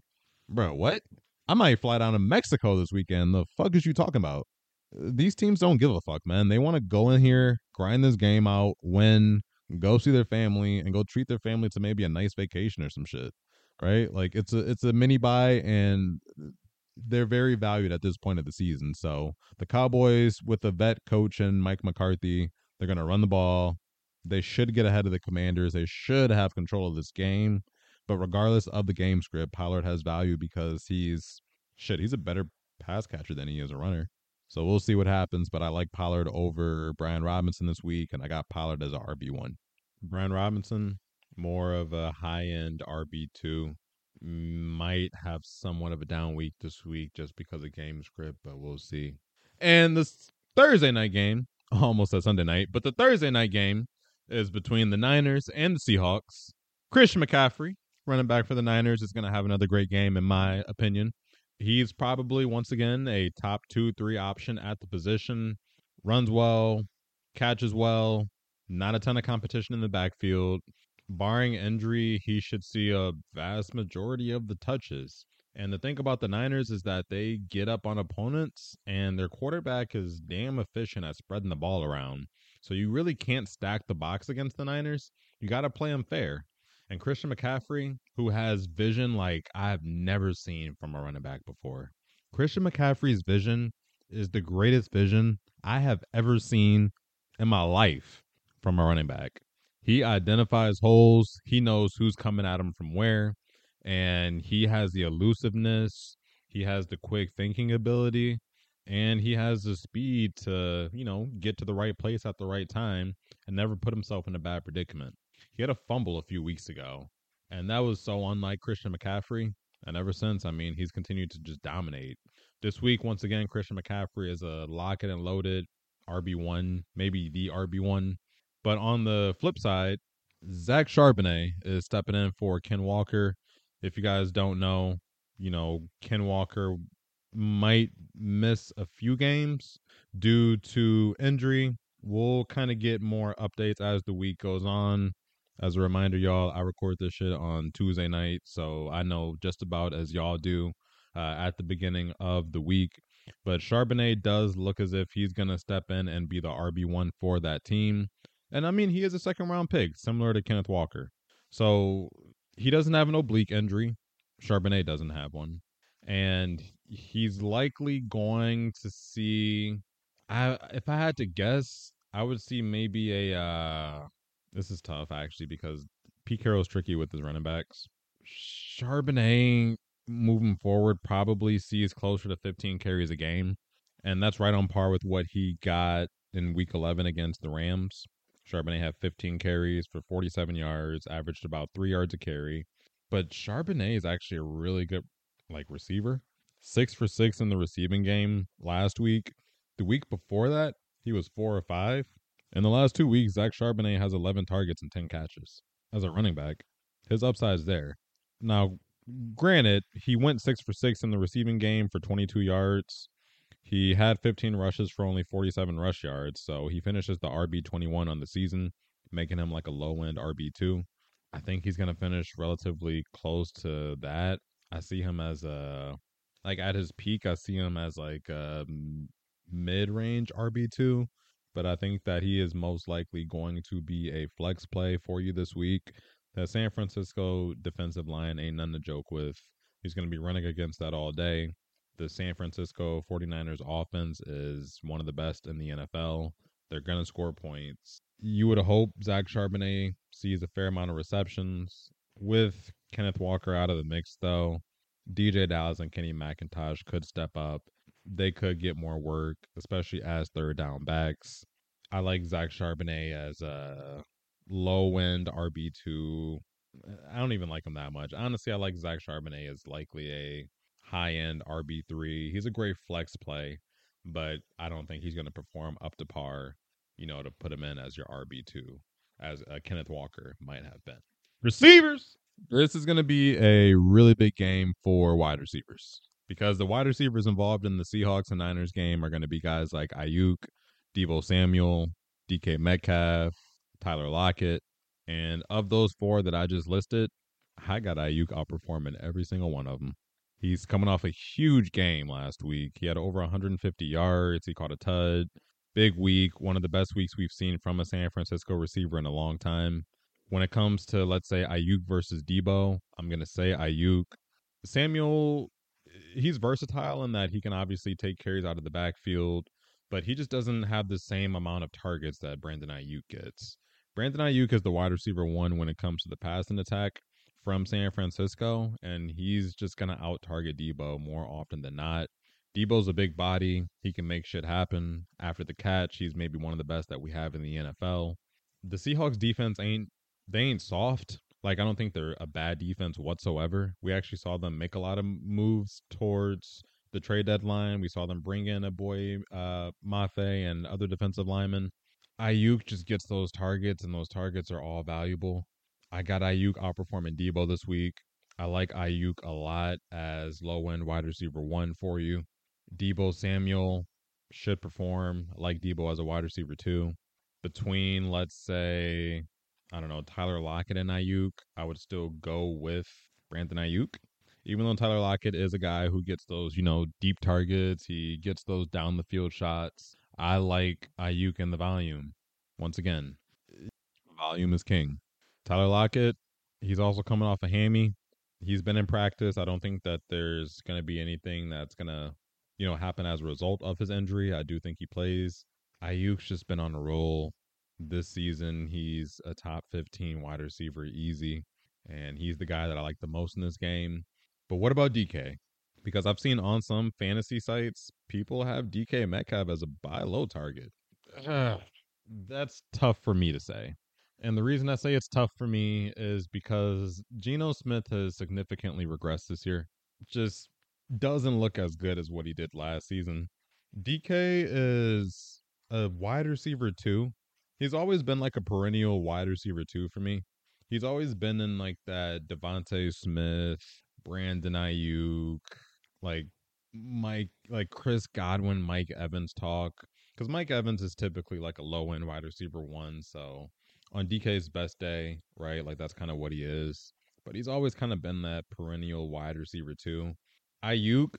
Bro, what? I might fly down to Mexico this weekend. The fuck is you talking about? Uh, these teams don't give a fuck, man. They want to go in here, grind this game out, win, go see their family, and go treat their family to maybe a nice vacation or some shit. Right? Like it's a it's a mini bye and uh, they're very valued at this point of the season. So the Cowboys with the vet coach and Mike McCarthy, they're gonna run the ball. They should get ahead of the commanders. They should have control of this game. But regardless of the game script, Pollard has value because he's shit. He's a better pass catcher than he is a runner. So we'll see what happens. But I like Pollard over Brian Robinson this week, and I got Pollard as a RB one. Brian Robinson, more of a high end RB two. Might have somewhat of a down week this week just because of game script, but we'll see. And this Thursday night game, almost a Sunday night, but the Thursday night game is between the Niners and the Seahawks. Christian McCaffrey, running back for the Niners, is going to have another great game, in my opinion. He's probably, once again, a top two, three option at the position. Runs well, catches well, not a ton of competition in the backfield barring injury, he should see a vast majority of the touches. And the thing about the Niners is that they get up on opponents, and their quarterback is damn efficient at spreading the ball around. So you really can't stack the box against the Niners. You got to play them fair. And Christian McCaffrey, who has vision like I've never seen from a running back before. Christian McCaffrey's vision is the greatest vision I have ever seen in my life from a running back. He identifies holes. He knows who's coming at him from where, and he has the elusiveness. He has the quick thinking ability, and he has the speed to, you know, get to the right place at the right time and never put himself in a bad predicament. He had a fumble a few weeks ago, and that was so unlike Christian McCaffrey. And ever since, I mean, he's continued to just dominate. This week, once again, Christian McCaffrey is a lock it and loaded RB1, maybe the RB1 but on the flip side, Zach Charbonnet is stepping in for Ken Walker. If you guys don't know, you know, Ken Walker might miss a few games due to injury. We'll kind of get more updates as the week goes on. As a reminder, y'all, I record this shit on Tuesday night, so I know just about as y'all do uh, at the beginning of the week. But Charbonnet does look as if he's going to step in and be the RB1 for that team. And I mean, he is a second round pick, similar to Kenneth Walker. So he doesn't have an oblique injury. Charbonnet doesn't have one. And he's likely going to see. I, if I had to guess, I would see maybe a. Uh, this is tough actually because Pete Carroll's tricky with his running backs. Charbonnet moving forward probably sees closer to 15 carries a game, and that's right on par with what he got in Week 11 against the Rams. Charbonnet had 15 carries for 47 yards, averaged about three yards a carry. But Charbonnet is actually a really good like receiver. Six for six in the receiving game last week. The week before that, he was four or five. In the last two weeks, Zach Charbonnet has 11 targets and 10 catches as a running back. His upside's there. Now, granted, he went six for six in the receiving game for 22 yards. He had 15 rushes for only 47 rush yards, so he finishes the RB 21 on the season, making him like a low end RB two. I think he's gonna finish relatively close to that. I see him as a like at his peak. I see him as like a mid range RB two, but I think that he is most likely going to be a flex play for you this week. The San Francisco defensive line ain't nothing to joke with. He's going to be running against that all day the San Francisco 49ers offense is one of the best in the NFL. They're going to score points. You would hope Zach Charbonnet sees a fair amount of receptions. With Kenneth Walker out of the mix, though, DeeJay Dallas and Kenny McIntosh could step up. They could get more work, especially as third down backs. I like Zach Charbonnet as a low end RB2. I don't even like him that much. Honestly, I like Zach Charbonnet as likely a high end RB3. He's a great flex play, but I don't think he's going to perform up to par, you know, to put him in as your RB2, as uh, Kenneth Walker might have been. Receivers! This is going to be a really big game for wide receivers because the wide receivers involved in the Seahawks and Niners game are going to be guys like Aiyuk, Deebo Samuel, DK Metcalf, Tyler Lockett. And of those four that I just listed, I got Aiyuk outperforming every single one of them. He's coming off a huge game last week. He had over 150 yards. He caught a tud. Big week. One of the best weeks we've seen from a San Francisco receiver in a long time. When it comes to, let's say, Aiyuk versus Deebo, I'm going to say Aiyuk. Samuel, he's versatile in that he can obviously take carries out of the backfield, but he just doesn't have the same amount of targets that Brandon Aiyuk gets. Brandon Aiyuk is the wide receiver one when it comes to the passing attack from San Francisco, and he's just gonna out target Deebo more often than not. Deebo's a big body; he can make shit happen. After the catch, he's maybe one of the best that we have in the NFL. The Seahawks defense ain't they ain't soft. Like I don't think they're a bad defense whatsoever. We actually saw them make a lot of moves towards the trade deadline. We saw them bring in a boy uh Mafe and other defensive linemen. Aiyuk just gets those targets, and those targets are all valuable. I got Aiyuk outperforming Deebo this week. I like Aiyuk a lot as low end wide receiver one for you. Deebo Samuel should perform. I like Deebo as a wide receiver too. Between let's say, I don't know, Tyler Lockett and Aiyuk, I would still go with Brandon Aiyuk. Even though Tyler Lockett is a guy who gets those, you know, deep targets, he gets those down the field shots. I like Aiyuk and the volume. Once again, volume is king. Tyler Lockett, he's also coming off a hammy. He's been in practice. I don't think that there's going to be anything that's going to, you know, happen as a result of his injury. I do think he plays. Aiyuk's just been on a roll this season. He's a top 15 wide receiver easy, and he's the guy that I like the most in this game. But what about DK? Because I've seen on some fantasy sites, people have DK Metcalf as a buy low target. Ugh, that's tough for me to say. And the reason I say it's tough for me is because Geno Smith has significantly regressed this year. Just doesn't look as good as what he did last season. DK is a wide receiver too. He's always been like a perennial wide receiver too for me. He's always been in like that DeVonta Smith, Brandon Aiyuk, like Mike, like Chris Godwin, Mike Evans talk. Because Mike Evans is typically like a low end wide receiver one. So on DK's best day, right? Like that's kind of what he is. But he's always kind of been that perennial wide receiver too. Aiyuk,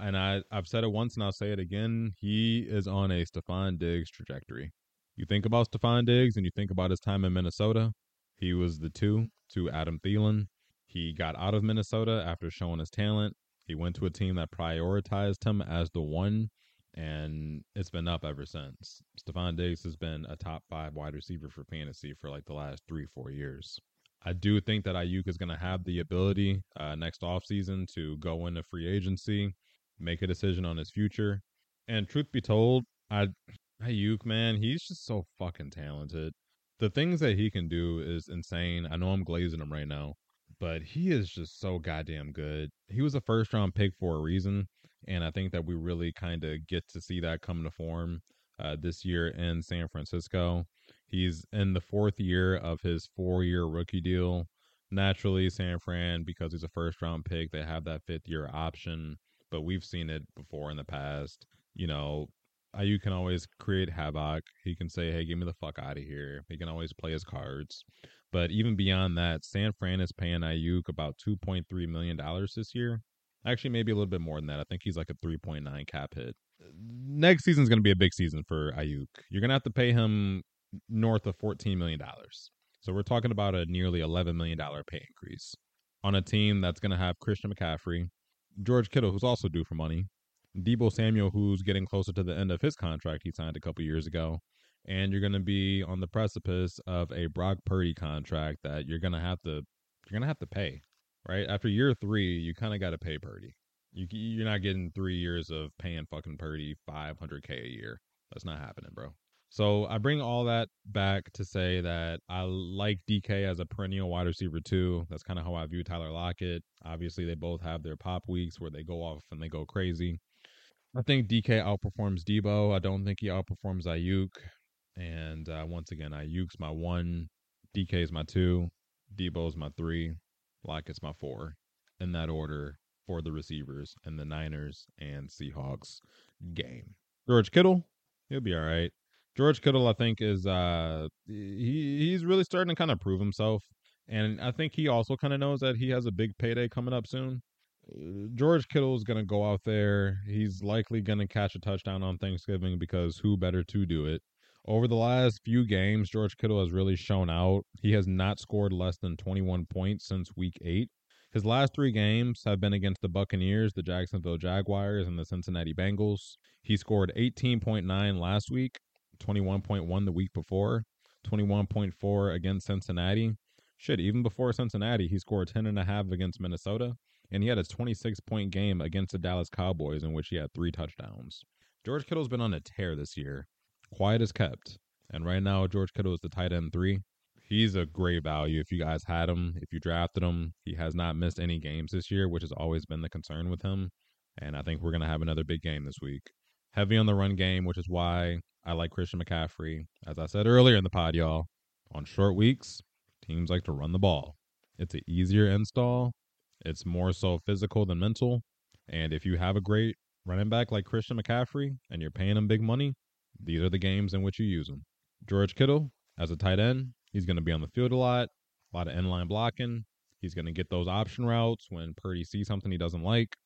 and I, I've said it once and I'll say it again, he is on a Stefon Diggs trajectory. You think about Stefon Diggs and you think about his time in Minnesota. He was the two to Adam Thielen. He got out of Minnesota after showing his talent. He went to a team that prioritized him as the one and it's been up ever since. Stefon Diggs has been a top five wide receiver for fantasy for like the last three, four years. I do think that Aiyuk is going to have the ability uh, next offseason to go into free agency, make a decision on his future. And truth be told, I Aiyuk, man, he's just so fucking talented. The things that he can do is insane. I know I'm glazing him right now, but he is just so goddamn good. He was a first round pick for a reason and I think that we really kind of get to see that come to form uh, this year in San Francisco. He's in the fourth year of his four-year rookie deal. Naturally, San Fran, because he's a first-round pick, they have that fifth-year option. But we've seen it before in the past. You know, you can always create havoc. He can say, "Hey, get me the fuck out of here." He can always play his cards. But even beyond that, San Fran is paying Aiyuk about two point three million dollars this year. Actually, maybe a little bit more than that. I think he's like a 3.9 cap hit. Next season's going to be a big season for Aiyuk. You're going to have to pay him north of $14 million. So we're talking about a nearly $11 million pay increase on a team that's going to have Christian McCaffrey, George Kittle, who's also due for money, Deebo Samuel, who's getting closer to the end of his contract he signed a couple years ago, and you're going to be on the precipice of a Brock Purdy contract that you're going to have to you're going to have to pay right? After year three, you kind of got to pay Purdy. You you're not getting three years of paying fucking Purdy 500k a year. That's not happening, bro. So I bring all that back to say that I like DK as a perennial wide receiver too. That's kind of how I view Tyler Lockett. Obviously, they both have their pop weeks where they go off and they go crazy. I think DK outperforms Deebo. I don't think he outperforms Aiyuk. And uh, once again, Aiyuk's my one, DK's my two, Deebo's my three. Lockett's my four in that order for the receivers and the Niners and Seahawks game. George Kittle, he'll be all right. George Kittle, I think, is uh he he's really starting to kind of prove himself, and I think he also kind of knows that he has a big payday coming up soon. Uh, George Kittle is going to go out there. He's likely going to catch a touchdown on Thanksgiving because who better to do it over the last few games, George Kittle has really shown out. He has not scored less than 21 points since week eight. His last three games have been against the Buccaneers, the Jacksonville Jaguars, and the Cincinnati Bengals. He scored 18.9 last week, 21.1 the week before, 21.4 against Cincinnati. shit, even before Cincinnati, he scored 10 and a half against Minnesota, and he had a 26 point game against the Dallas Cowboys in which he had three touchdowns. George Kittle's been on a tear this year, quiet as kept. And right now, George Kittle is the tight end three. He's a great value if you guys had him, if you drafted him. He has not missed any games this year, which has always been the concern with him. And I think we're going to have another big game this week. Heavy on the run game, which is why I like Christian McCaffrey. As I said earlier in the pod, y'all, on short weeks, teams like to run the ball. It's an easier install. It's more so physical than mental. And if you have a great running back like Christian McCaffrey and you're paying him big money, these are the games in which you use him. George Kittle, as a tight end, he's going to be on the field a lot, a lot of end inline blocking. He's going to get those option routes when Purdy sees something he doesn't like.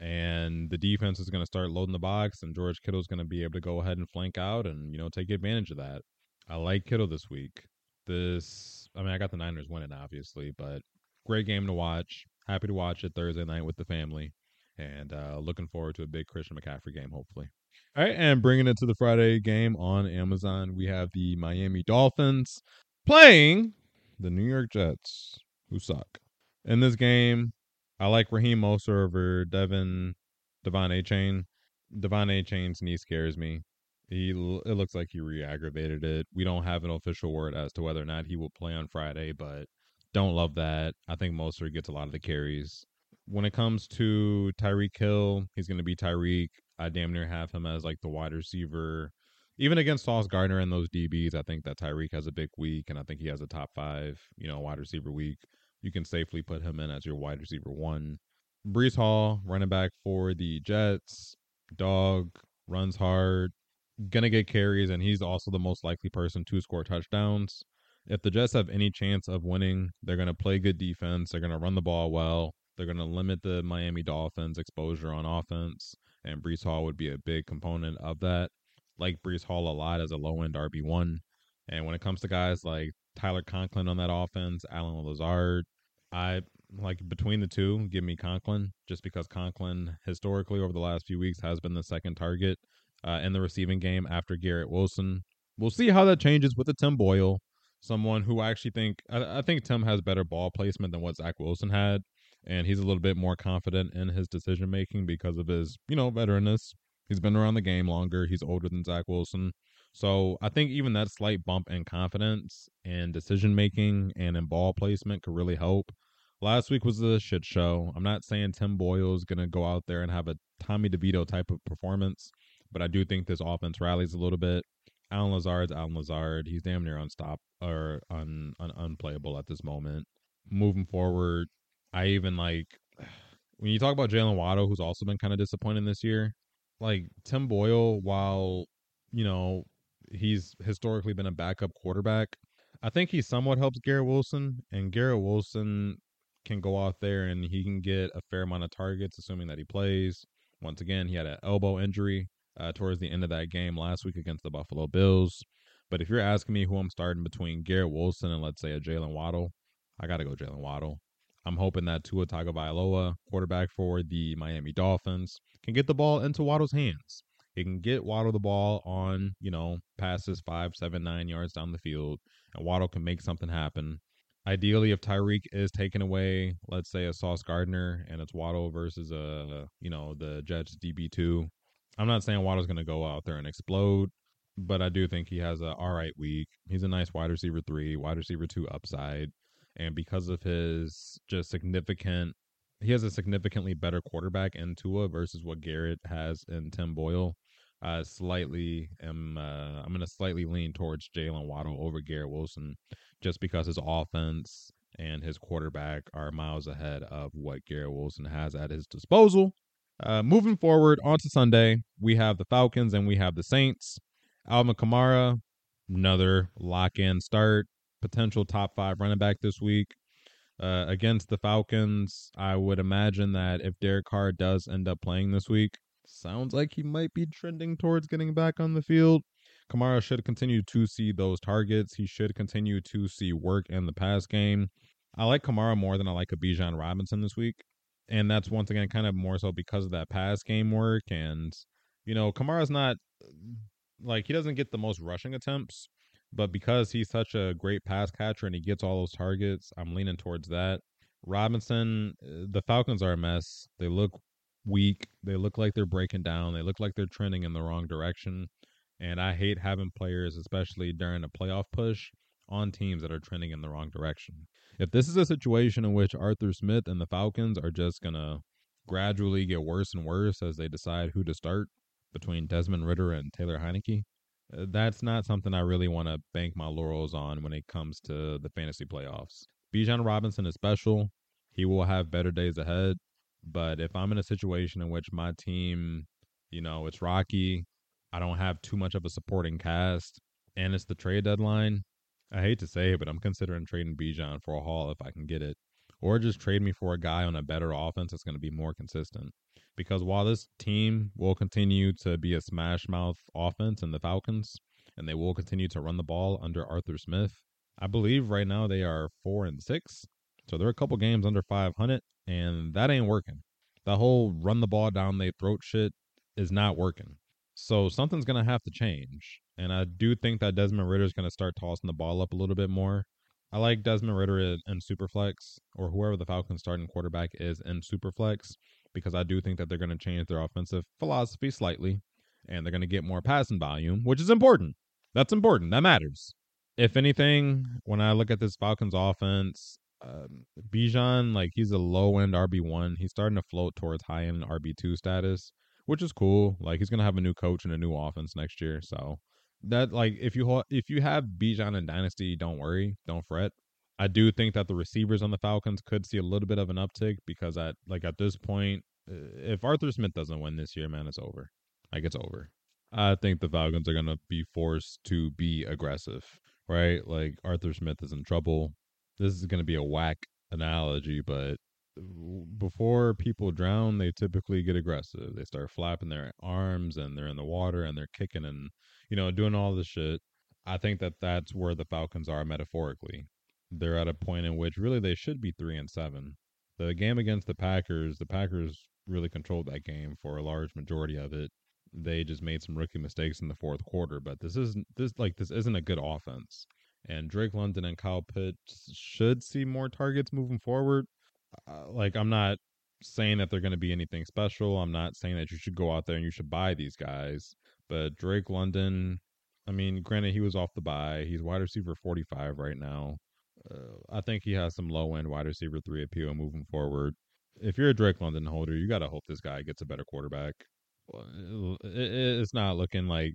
And the defense is going to start loading the box, and George Kittle's going to be able to go ahead and flank out and, you know, take advantage of that. I like Kittle this week. This, I mean, I got the Niners winning, obviously, but great game to watch. Happy to watch it Thursday night with the family. And uh, looking forward to a big Christian McCaffrey game, hopefully. All right, and bringing it to the Friday game on Amazon, we have the Miami Dolphins playing the New York Jets, who suck. In this game, I like Raheem Mostert over Devin De'Von Achane. De'Von Achane's knee scares me. He it looks like he re-aggravated it. We don't have an official word as to whether or not he will play on Friday, but don't love that. I think Mostert gets a lot of the carries. When it comes to Tyreek Hill, he's going to be Tyreek. I damn near have him as like the wide receiver. Even against Sauce Gardner and those DBs, I think that Tyreek has a big week, and I think he has a top five, you know, wide receiver week. You can safely put him in as your wide receiver one. Breece Hall, running back for the Jets, dog runs hard, gonna get carries, and he's also the most likely person to score touchdowns. If the Jets have any chance of winning, they're gonna play good defense. They're gonna run the ball well. They're gonna limit the Miami Dolphins' exposure on offense and Breece Hall would be a big component of that. Like Breece Hall a lot as a low end RB one, and when it comes to guys like Tyler Conklin on that offense, Allen Lazard, I like between the two, give me Conklin just because Conklin historically over the last few weeks has been the second target uh, in the receiving game after Garrett Wilson. We'll see how that changes with the Tim Boyle, someone who I actually think I, I think Tim has better ball placement than what Zach Wilson had and he's a little bit more confident in his decision making because of his, you know, veteranness. He's been around the game longer. He's older than Zach Wilson. So I think even that slight bump in confidence and decision making and in ball placement could really help. Last week was a shit show. I'm not saying Tim Boyle is going to go out there and have a Tommy DeVito type of performance, but I do think this offense rallies a little bit. Allen Lazard's Allen Lazard. He's damn near unstop or un, un, unplayable at this moment. Moving forward, I even like when you talk about Jaylen Waddle, who's also been kind of disappointing this year. Like Tim Boyle, while you know he's historically been a backup quarterback, I think he somewhat helps Garrett Wilson, and Garrett Wilson can go out there and he can get a fair amount of targets, assuming that he plays. Once again, he had an elbow injury uh, towards the end of that game last week against the Buffalo Bills. But if you're asking me who I'm starting between Garrett Wilson and let's say a Jaylen Waddle, I got to go Jaylen Waddle. I'm hoping that Tua Tagovailoa, quarterback for the Miami Dolphins, can get the ball into Waddle's hands. He can get Waddle the ball on, you know, passes five, seven, nine yards down the field, and Waddle can make something happen. Ideally, if Tyreek is taken away, let's say a Sauce Gardner, and it's Waddle versus a, you know, the Jets DB two. I'm not saying Waddle's going to go out there and explode, but I do think he has a all right week. He's a nice wide receiver three, wide receiver two upside and because of his just significant he has a significantly better quarterback in Tua versus what Garrett has in Tim Boyle. Uh, slightly am uh, I'm to slightly lean towards Jaylen Waddle over Garrett Wilson, just because his offense and his quarterback are miles ahead of what Garrett Wilson has at his disposal. Uh, moving forward onto Sunday, we have the Falcons and we have the Saints. Alvin Kamara, another lock in start potential top five running back this week. Uh, against the Falcons, I would imagine that if Derek Carr does end up playing this week, sounds like he might be trending towards getting back on the field. Kamara should continue to see those targets. He should continue to see work in the pass game. I like Kamara more than I like a Bijan Robinson this week. And that's once again kind of more so because of that pass game work. And, you know, Kamara's not like he doesn't get the most rushing attempts, But because he's such a great pass catcher and he gets all those targets, I'm leaning towards that. Robinson, uh, the Falcons are a mess. They look weak. They look like they're breaking down. They look like they're trending in the wrong direction. And I hate having players, especially during a playoff push, on teams that are trending in the wrong direction. If this is a situation in which Arthur Smith and the Falcons are just going to gradually get worse and worse as they decide who to start between Desmond Ridder and Taylor Heinicke, uh, Uh, that's not something I really want to bank my laurels on when it comes to the fantasy playoffs. Bijan Robinson is special. He will have better days ahead. But if I'm in a situation in which my team, you know, it's rocky, I don't have too much of a supporting cast, and it's the trade deadline, I hate to say it, but I'm considering trading Bijan for a haul if I can get it. Or just trade me for a guy on a better offense that's going to be more consistent. Because while this team will continue to be a smash mouth offense in the Falcons, and they will continue to run the ball under Arthur Smith, I believe right now they are four and six. So they're a couple games under 500, and that ain't working. The whole run the ball down their throat shit is not working. So something's going to have to change. And I do think that Desmond Ridder is going to start tossing the ball up a little bit more. I like Desmond Ridder in Superflex or whoever the Falcons starting quarterback is in Superflex because I do think that they're going to change their offensive philosophy slightly and they're going to get more passing volume, which is important. That's important. That matters. If anything, when I look at this Falcons offense, um, Bijan, like he's a low end RB one. He's starting to float towards high end RB two status, which is cool. Like he's gonna have a new coach and a new offense next year, so that like if you if you have Bijan in Dynasty, don't worry, don't fret. I do think that the receivers on the Falcons could see a little bit of an uptick because at like at this point, uh, if Arthur Smith doesn't win this year, man, it's over. Like it's over. I think the Falcons are gonna be forced to be aggressive, right? Like Arthur Smith is in trouble. This is gonna be a whack analogy, but before people drown, they typically get aggressive. They start flapping their arms and they're in the water and they're kicking and you know doing all this shit. I think that that's where the Falcons are metaphorically. They're at a point in which really they should be three and seven. The game against the Packers, the Packers really controlled that game for a large majority of it. They just made some rookie mistakes in the fourth quarter, but this isn't this like this isn't a good offense. And Drake London and Kyle Pitts should see more targets moving forward uh, like I'm not saying that they're going to be anything special. I'm not saying that you should go out there and you should buy these guys. But Drake London, I mean, granted he was off the buy. He's wide receiver 45 right now. Uh, I think he has some low end wide receiver three appeal moving forward. If you're a Drake London holder, you got to hope this guy gets a better quarterback. It's not looking like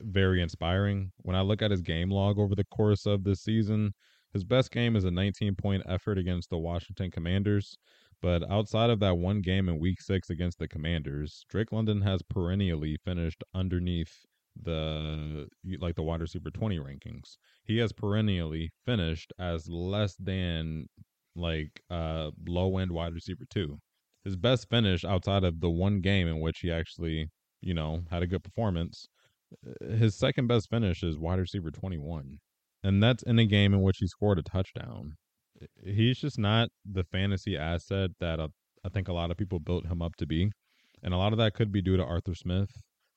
very inspiring. When I look at his game log over the course of this season, his best game is a 19 point effort against the Washington Commanders. But outside of that one game in week six against the Commanders, Drake London has perennially finished underneath the like the wide receiver 20 rankings. He has perennially finished as less than like uh low end wide receiver 2. His best finish outside of the one game in which he actually, you know, had a good performance, uh, his second best finish is wide receiver 21 and that's in a game in which he scored a touchdown. He's just not the fantasy asset that uh, I think a lot of people built him up to be, and a lot of that could be due to Arthur Smith.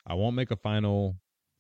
I won't make a final,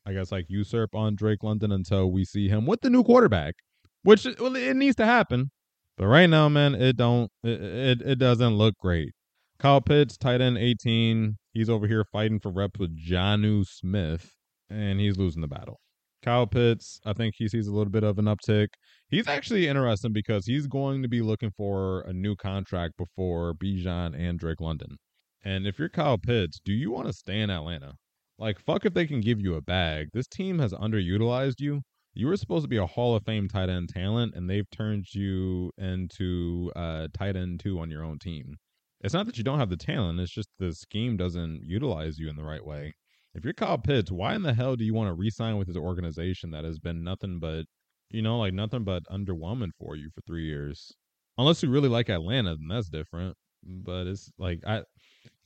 I guess, like usurp on Drake London until we see him with the new quarterback, which uh, well, it needs to happen. But right now, man, it don't it it, it doesn't look great. Kyle Pitts, tight end 18. He's over here fighting for reps with Jonnu Smith, and he's losing the battle. Kyle Pitts, I think he sees a little bit of an uptick. He's actually interesting because he's going to be looking for a new contract before Bijan and Drake London. And if you're Kyle Pitts, do you want to stay in Atlanta? Like, fuck if they can give you a bag. This team has underutilized you. You were supposed to be a Hall of Fame tight end talent, and they've turned you into uh, tight end two on your own team. It's not that you don't have the talent, it's just the scheme doesn't utilize you in the right way. If you're Kyle Pitts, why in the hell do you want to re-sign with his organization that has been nothing but, you know, like nothing but underwhelming for you for three years? Unless you really like Atlanta, then that's different. But it's like I,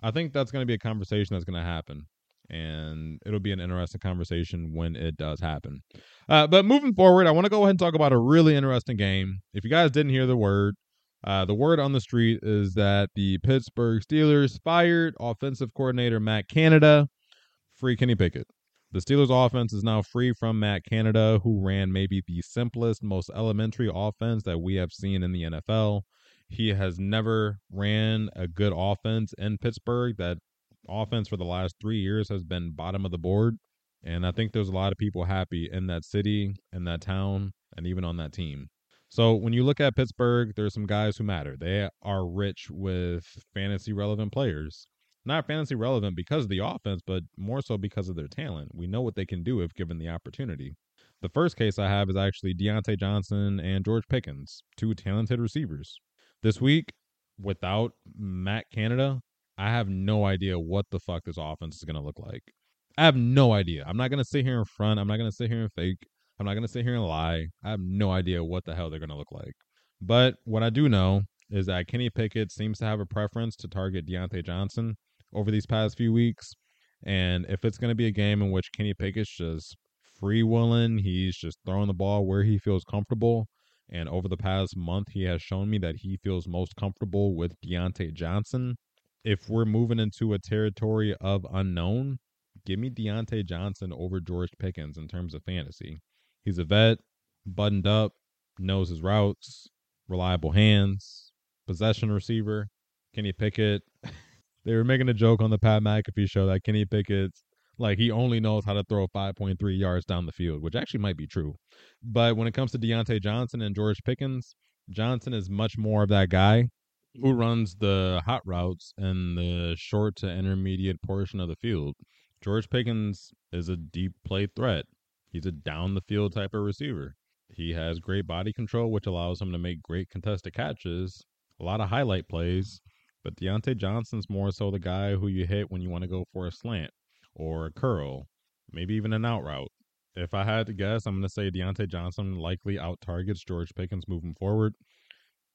I think that's going to be a conversation that's going to happen, and it'll be an interesting conversation when it does happen. Uh, but moving forward, I want to go ahead and talk about a really interesting game. If you guys didn't hear the word, uh, the word on the street is that the Pittsburgh Steelers fired offensive coordinator Matt Canada free Kenny Pickett. The Steelers' offense is now free from Matt Canada, who ran maybe the simplest, most elementary offense that we have seen in the NFL. He has never ran a good offense in Pittsburgh. That offense for the last three years has been bottom of the board. And I think there's a lot of people happy in that city, in that town, and even on that team. So when you look at Pittsburgh, there's some guys who matter. They are rich with fantasy relevant players. Not fantasy relevant because of the offense, but more so because of their talent. We know what they can do if given the opportunity. The first case I have is actually Diontae Johnson and George Pickens, two talented receivers. This week, without Matt Canada, I have no idea what the fuck this offense is going to look like. I have no idea. I'm not going to sit here in front. I'm not going to sit here and fake. I'm not going to sit here and lie. I have no idea what the hell they're going to look like. But what I do know is that Kenny Pickett seems to have a preference to target Diontae Johnson over these past few weeks. And if it's going to be a game in which Kenny Pickett's just free willing, he's just throwing the ball where he feels comfortable. And over the past month, he has shown me that he feels most comfortable with Diontae Johnson. If we're moving into a territory of unknown, give me Diontae Johnson over George Pickens in terms of fantasy. He's a vet, buttoned up, knows his routes, reliable hands, possession receiver. Kenny Pickett they were making a joke on the Pat McAfee show that Kenny Pickett's like he only knows how to throw 5.3 yards down the field, which actually might be true. But when it comes to Diontae Johnson and George Pickens, Johnson is much more of that guy who runs the hot routes and the short to intermediate portion of the field. George Pickens is a deep play threat. He's a down the field type of receiver. He has great body control, which allows him to make great contested catches, a lot of highlight plays, but Diontae Johnson's more so the guy who you hit when you want to go for a slant or a curl, maybe even an out route. If I had to guess, I'm going to say Diontae Johnson likely out targets George Pickens moving forward.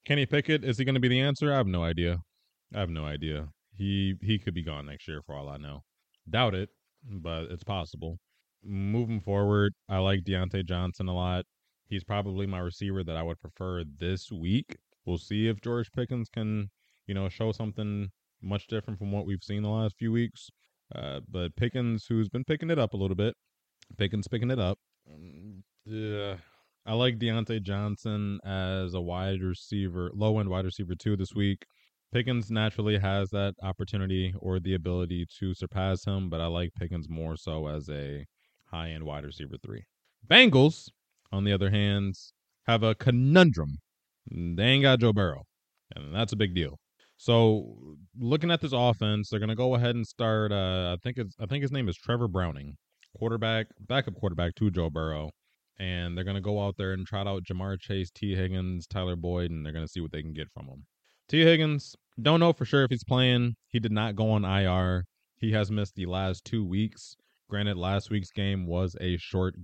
Kenny Pickett, is he going to be the answer? I have no idea. I have no idea. He he could be gone next year for all I know. Doubt it, but it's possible. Moving forward, I like Diontae Johnson a lot. He's probably my receiver that I would prefer this week. We'll see if George Pickens can you know, show something much different from what we've seen the last few weeks. Uh, but Pickens, who's been picking it up a little bit, Pickens picking it up. Um, yeah, I like Diontae Johnson as a wide receiver, low end wide receiver too this week. Pickens naturally has that opportunity or the ability to surpass him, but I like Pickens more so as a high end wide receiver three. Bengals, on the other hand, have a conundrum. They ain't got Joe Burrow, and that's a big deal. So looking at this offense, they're gonna go ahead and start. Uh, I think it's I think his name is Trevor Browning, quarterback, backup quarterback to Joe Burrow, and they're gonna go out there and trot out Ja'Marr Chase, Tee Higgins, Tyler Boyd, and they're gonna see what they can get from them. Tee Higgins, don't know for sure if he's playing. He did not go on IR. He has missed the last two weeks. Granted, last week's game was a short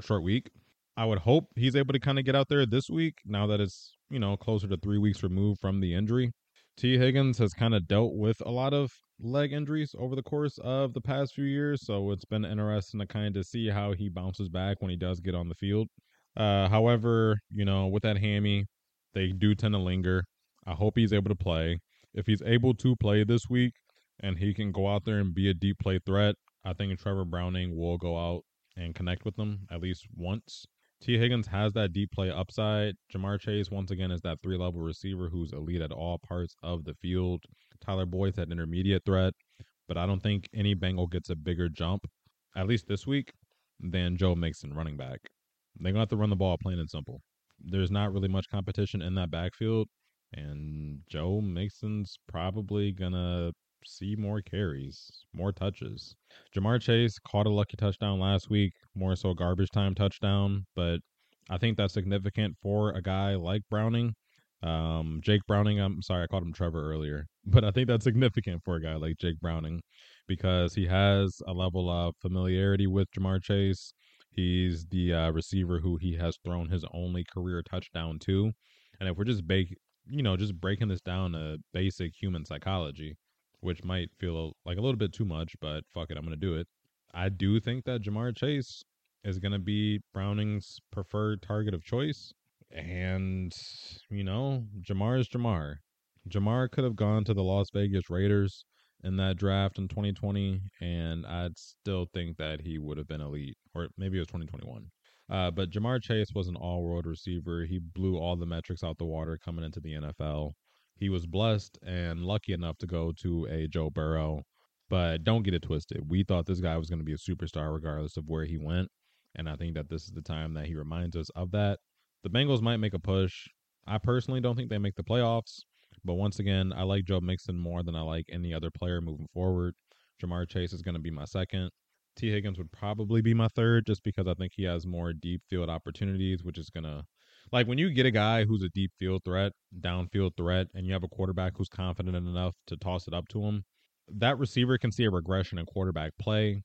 short week. I would hope he's able to kind of get out there this week now that it's, you know, closer to three weeks removed from the injury. Tee Higgins has kind of dealt with a lot of leg injuries over the course of the past few years, so it's been interesting to kind of see how he bounces back when he does get on the field. Uh, however, you know, with that hammy, they do tend to linger. I hope he's able to play. If he's able to play this week and he can go out there and be a deep play threat, I think Trevor Browning will go out and connect with them at least once. Tee Higgins has that deep play upside. Ja'Marr Chase, once again, is that three level receiver who's elite at all parts of the field. Tyler Boyd's that intermediate threat, but I don't think any Bengal gets a bigger jump, at least this week, than Joe Mixon running back. They're going to have to run the ball plain and simple. There's not really much competition in that backfield, and Joe Mixon's probably going to see more carries, more touches. Ja'Marr Chase caught a lucky touchdown last week, more so garbage time touchdown, but I think that's significant for a guy like Browning. Um, Jake Browning, I'm sorry, I called him Trevor earlier, but I think that's significant for a guy like Jake Browning because he has a level of familiarity with Ja'Marr Chase. He's the uh, receiver who he has thrown his only career touchdown to. And if we're just bake, you know, just breaking this down to basic human psychology, which might feel like a little bit too much, but fuck it, I'm going to do it. I do think that Ja'Marr Chase is going to be Browning's preferred target of choice. And, you know, Ja'Marr is Ja'Marr. Ja'Marr could have gone to the Las Vegas Raiders in that draft in 2020, and I'd still think that he would have been elite, or maybe it was 2021. Uh, but Ja'Marr Chase was an all world receiver. He blew all the metrics out the water coming into the NFL. He was blessed and lucky enough to go to a Joe Burrow, but don't get it twisted. We thought this guy was going to be a superstar regardless of where he went. And I think that this is the time that he reminds us of that. The Bengals might make a push. I personally don't think they make the playoffs. But once again, I like Joe Mixon more than I like any other player moving forward. Ja'Marr Chase is going to be my second. Tee Higgins would probably be my third just because I think he has more deep field opportunities, which is going to like when you get a guy who's a deep field threat, downfield threat, and you have a quarterback who's confident enough to toss it up to him, that receiver can see a regression in quarterback play,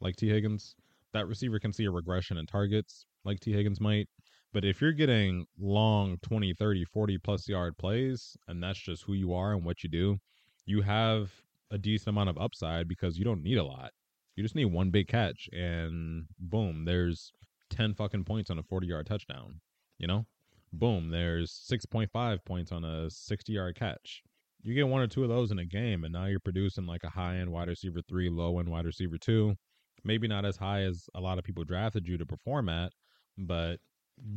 like Tee Higgins. That receiver can see a regression in targets, like Tee Higgins might. But if you're getting long 20, 30, 40 plus yard plays, and that's just who you are and what you do, you have a decent amount of upside because you don't need a lot. You just need one big catch, and boom, there's 10 fucking points on a 40 yard touchdown. You know? Boom, there's 6.5 points on a 60 yard catch. You get one or two of those in a game, and now you're producing like a high end wide receiver three, low end wide receiver two. Maybe not as high as a lot of people drafted you to perform at, but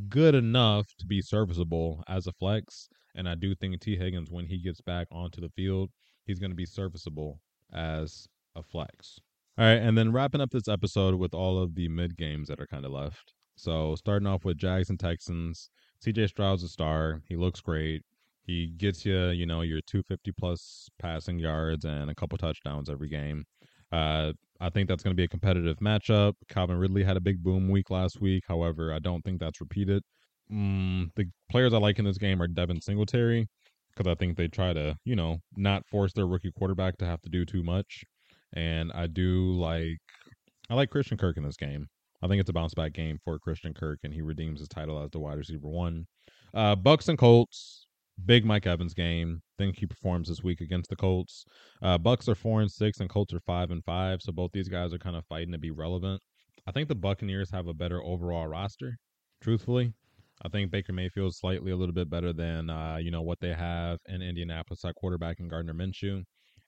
good enough to be serviceable as a flex. And I do think Tee Higgins, when he gets back onto the field, he's going to be serviceable as a flex. All right, and then wrapping up this episode with all of the mid games that are kind of left. So starting off with Jags and Texans, CJ Stroud's a star. He looks great. He gets you, you know, your 250 plus passing yards and a couple touchdowns every game. Uh, I think that's going to be a competitive matchup. Calvin Ridley had a big boom week last week. However, I don't think that's repeated. Mm, the players I like in this game are Devin Singletary because I think they try to, you know, not force their rookie quarterback to have to do too much. And I do like, I like Christian Kirk in this game. I think it's a bounce back game for Christian Kirk, and he redeems his title as the wide receiver one. Uh, Bucks and Colts, big Mike Evans game. Think he performs this week against the Colts. Uh, Bucks are four and six, and Colts are five and five. So both these guys are kind of fighting to be relevant. I think the Buccaneers have a better overall roster. Truthfully, I think Baker Mayfield is slightly a little bit better than uh, you know what they have in Indianapolis at quarterback and Gardner Minshew.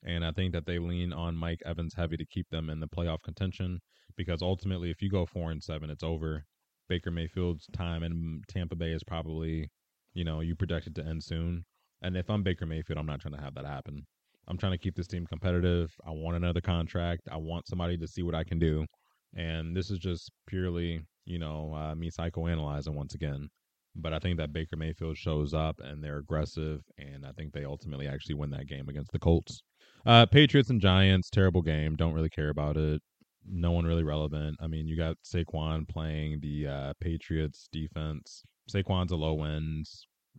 And I think that they lean on Mike Evans heavy to keep them in the playoff contention because ultimately, if you go four and seven, it's over. Baker Mayfield's time in Tampa Bay is probably, you know, you projected to end soon. And if I'm Baker Mayfield, I'm not trying to have that happen. I'm trying to keep this team competitive. I want another contract. I want somebody to see what I can do. And this is just purely, you know, uh, me psychoanalyzing once again. But I think that Baker Mayfield shows up and they're aggressive, and I think they ultimately actually win that game against the Colts. Uh, Patriots and Giants, terrible game. Don't really care about it no one really relevant. I mean, you got Saquon playing the uh, Patriots defense. Saquon's a low end.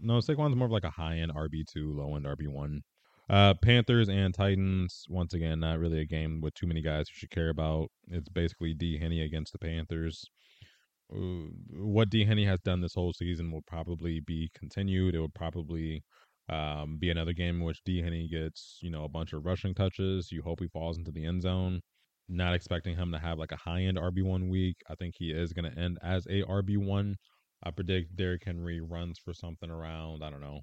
No, Saquon's more of like a high end RB two, low end RB one. Uh, Panthers and Titans. Once again, not really a game with too many guys you should care about. It's basically D Henne against the Panthers. Uh, what D Henne has done this whole season will probably be continued. It will probably um, be another game in which D Henne gets you know a bunch of rushing touches. You hope he falls into the end zone. Not expecting him to have like a high end RB1 week. I think he is going to end as a RB1. I predict Derrick Henry runs for something around, I don't know,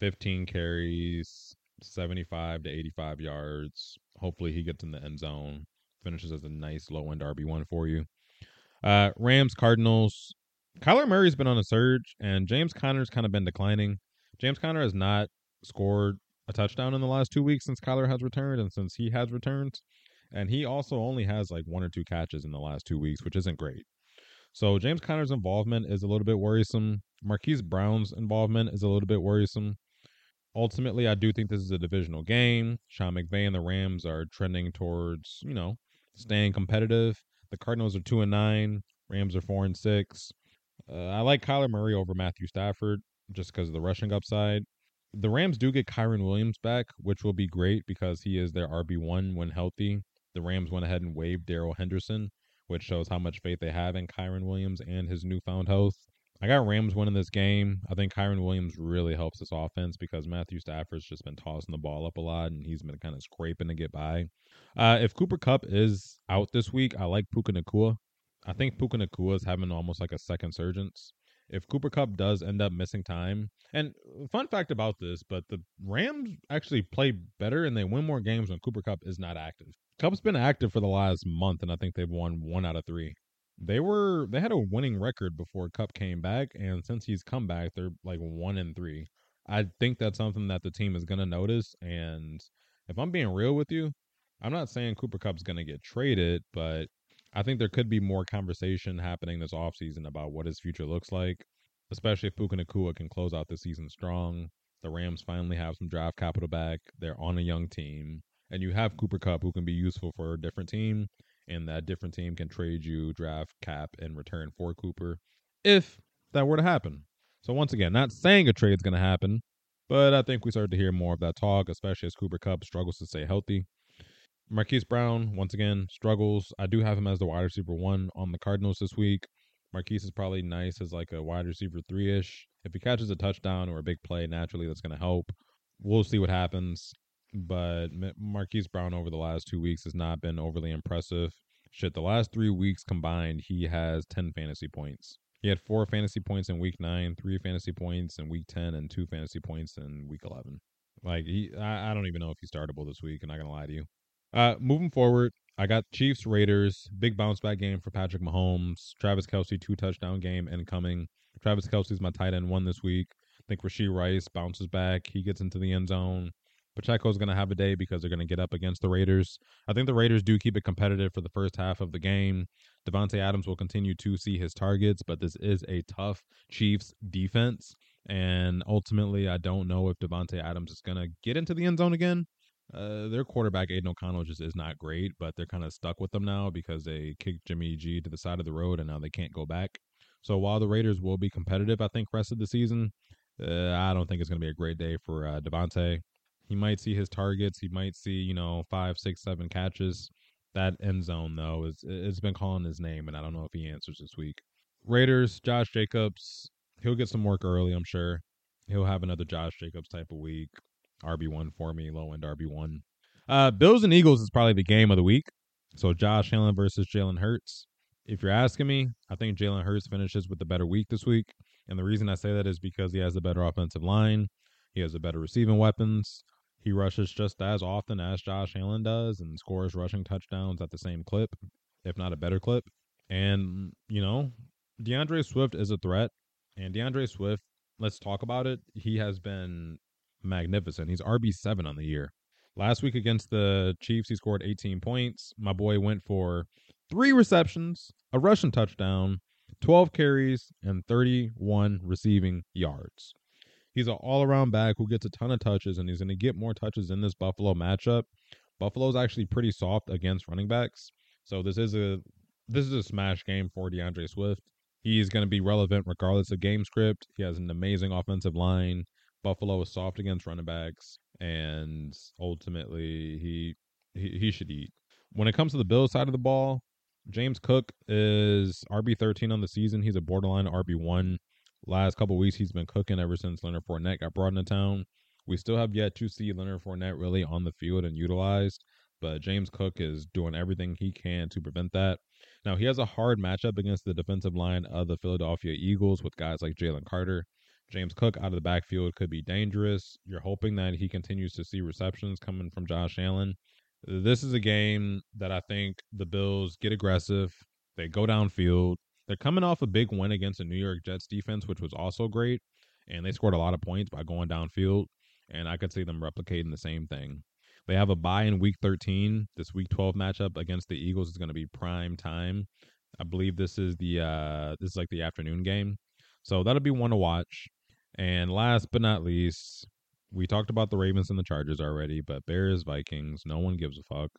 15 carries, 75 to 85 yards. Hopefully he gets in the end zone, finishes as a nice low end RB1 for you. Uh, Rams, Cardinals. Kyler Murray's been on a surge, and James Conner's kind of been declining. James Conner has not scored a touchdown in the last two weeks since Kyler has returned, and since he has returned, and he also only has like one or two catches in the last two weeks, which isn't great. So James Conner's involvement is a little bit worrisome. Marquise Brown's involvement is a little bit worrisome. Ultimately, I do think this is a divisional game. Sean McVay and the Rams are trending towards, you know, staying competitive. The Cardinals are two and nine. Rams are four and six. Uh, I like Kyler Murray over Matthew Stafford just because of the rushing upside. The Rams do get Kyren Williams back, which will be great because he is their RB one when healthy the Rams went ahead and waived Darrell Henderson, which shows how much faith they have in Kyren Williams and his newfound health. I got Rams winning this game. I think Kyren Williams really helps this offense because Matthew Stafford's just been tossing the ball up a lot and he's been kind of scraping to get by. Uh, if Cooper Kupp is out this week, I like Puka Nacua. I think Puka Nacua is having almost like a second surgence. If Cooper Kupp does end up missing time, and fun fact about this, but the Rams actually play better and they win more games when Cooper Kupp is not active. Kupp's been active for the last month, and I think they've won one out of three. They were they had a winning record before Kupp came back, and since he's come back, they're like one and three. I think that's something that the team is gonna notice. And if I'm being real with you, I'm not saying Cooper Cup's gonna get traded, but I think there could be more conversation happening this offseason about what his future looks like, especially if Puka Nacua can close out the season strong. The Rams finally have some draft capital back. They're on a young team. And you have Cooper Kupp who can be useful for a different team, and that different team can trade you draft cap in return for Cooper if that were to happen. So once again, not saying a trade's going to happen, but I think we started to hear more of that talk, especially as Cooper Kupp struggles to stay healthy. Marquise Brown, once again, struggles. I do have him as the wide receiver one on the Cardinals this week. Marquise is probably nice as like a wide receiver three ish. If he catches a touchdown or a big play, naturally that's going to help. We'll see what happens. But Marquise Brown over the last two weeks has not been overly impressive. Shit, the last three weeks combined, he has 10 fantasy points. He had four fantasy points in week nine, three fantasy points in week 10, and two fantasy points in week 11. Like, he, I, I don't even know if he's startable this week. I'm not going to lie to you. Uh, moving forward, I got Chiefs Raiders big bounce back game for Patrick Mahomes. Travis Kelce two touchdown game incoming. Travis Kelce's my tight end one this week. I think Rashee Rice bounces back. He gets into the end zone. Pacheco's going to have a day because they're going to get up against the Raiders. I think the Raiders do keep it competitive for the first half of the game. Davante Adams will continue to see his targets, but this is a tough Chiefs defense. And ultimately, I don't know if Davante Adams is going to get into the end zone again. Uh, their quarterback Aidan O'Connell just is not great, but they're kind of stuck with them now because they kicked Jimmy G to the side of the road and now they can't go back. So while the Raiders will be competitive, I think rest of the season, uh, I don't think it's going to be a great day for uh, Davante. He might see his targets. He might see you know five, six, seven catches. That end zone though is it's been calling his name, and I don't know if he answers this week. Raiders, Josh Jacobs, he'll get some work early, I'm sure. He'll have another Josh Jacobs type of week. RB1 for me, low end RB1. Uh, Bills and Eagles is probably the game of the week. So Josh Allen versus Jalen Hurts. If you're asking me, I think Jalen Hurts finishes with the better week this week. And the reason I say that is because he has a better offensive line. He has a better receiving weapons. He rushes just as often as Josh Allen does and scores rushing touchdowns at the same clip, if not a better clip. And, you know, D'Andre Swift is a threat. And D'Andre Swift, let's talk about it. He has been magnificent. He's RB7 on the year. Last week against the Chiefs, he scored 18 points. My boy went for three receptions, a rushing touchdown, 12 carries, and 31 receiving yards. He's an all around back who gets a ton of touches, and he's going to get more touches in this Buffalo matchup. Buffalo's actually pretty soft against running backs. So this is a this is a smash game for D'Andre Swift. He's going to be relevant regardless of game script. He has an amazing offensive line. Buffalo is soft against running backs, and ultimately he, he he should eat. When it comes to the Bills side of the ball, James Cook is RB thirteen on the season. He's a borderline RB one. Last couple weeks, he's been cooking ever since Leonard Fournette got brought into town. We still have yet to see Leonard Fournette really on the field and utilized, but James Cook is doing everything he can to prevent that. Now, he has a hard matchup against the defensive line of the Philadelphia Eagles with guys like Jalen Carter. James Cook out of the backfield could be dangerous. You're hoping that he continues to see receptions coming from Josh Allen. This is a game that I think the Bills get aggressive. They go downfield. They're coming off a big win against the New York Jets defense, which was also great. And they scored a lot of points by going downfield. And I could see them replicating the same thing. They have a bye in week 13. This week 12 matchup against the Eagles is going to be prime time. I believe this is the uh this is like the afternoon game. So that'll be one to watch. And last but not least, we talked about the Ravens and the Chargers already, but Bears, Vikings, no one gives a fuck.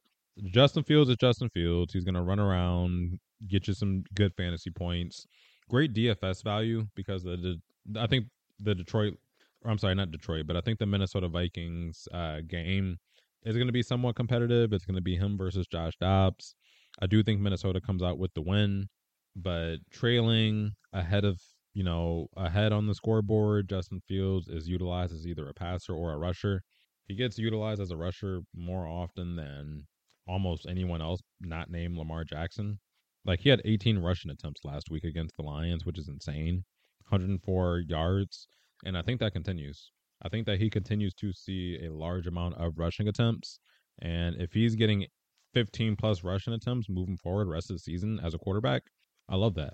Justin Fields is Justin Fields. He's going to run around, get you some good fantasy points. Great DFS value because the, I think the Detroit, I'm sorry, not Detroit, but I think the Minnesota Vikings uh, game is going to be somewhat competitive. It's going to be him versus Josh Dobbs. I do think Minnesota comes out with the win, but trailing ahead of you know, ahead on the scoreboard, Justin Fields is utilized as either a passer or a rusher. He gets utilized as a rusher more often than almost anyone else not named Lamar Jackson. Like he had 18 rushing attempts last week against the Lions, which is insane. 104 yards, and I think that continues. I think that he continues to see a large amount of rushing attempts, and if he's getting 15 plus rushing attempts moving forward rest of the season as a quarterback, I love that.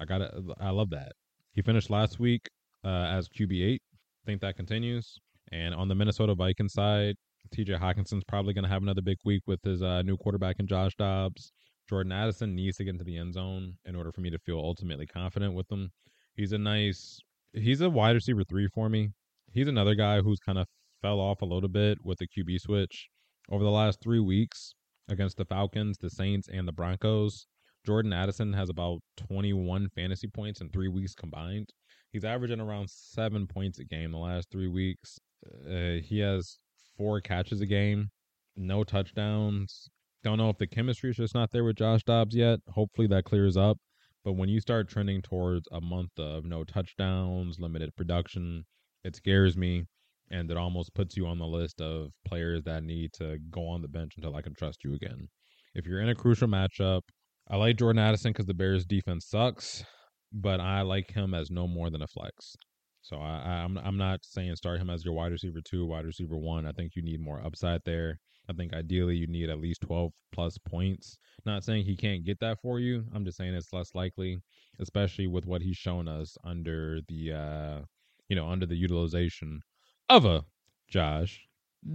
I got it. I love that. He finished last week uh, as QB eight. I think that continues. And on the Minnesota Vikings side, TJ Hockenson's probably going to have another big week with his uh, new quarterback in Josh Dobbs. Jordan Addison needs to get into the end zone in order for me to feel ultimately confident with him. He's a nice, he's a wide receiver three for me. He's another guy who's kind of fell off a little bit with the QB switch over the last three weeks against the Falcons, the Saints, and the Broncos. Jordan Addison has about 21 fantasy points in three weeks combined. He's averaging around seven points a game the last three weeks. Uh, he has four catches a game, no touchdowns. Don't know if the chemistry is just not there with Josh Dobbs yet. Hopefully that clears up. But when you start trending towards a month of no touchdowns, limited production, it scares me. And it almost puts you on the list of players that need to go on the bench until I can trust you again. If you're in a crucial matchup, I like Jordan Addison because the Bears defense sucks, but I like him as no more than a flex. So I, I'm I'm not saying start him as your wide receiver two, wide receiver one. I think you need more upside there. I think ideally you need at least 12 plus points. Not saying he can't get that for you. I'm just saying it's less likely, especially with what he's shown us under the uh you know under the utilization of a Josh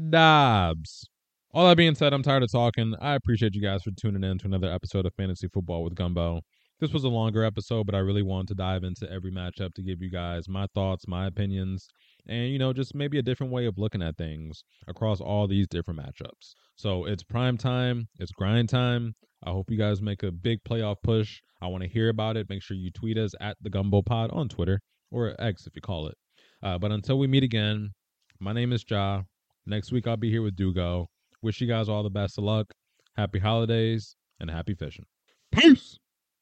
Dobbs. All that being said, I'm tired of talking. I appreciate you guys for tuning in to another episode of Fantasy Football with Gumbo. This was a longer episode, but I really wanted to dive into every matchup to give you guys my thoughts, my opinions, and you know, just maybe a different way of looking at things across all these different matchups. So it's prime time, it's grind time. I hope you guys make a big playoff push. I want to hear about it. Make sure you tweet us at the Gumbo Pod on Twitter or X if you call it. Uh, but until we meet again, my name is Jah. Next week I'll be here with Dugo. Wish you guys all the best of luck. Happy holidays and happy fishing. Peace.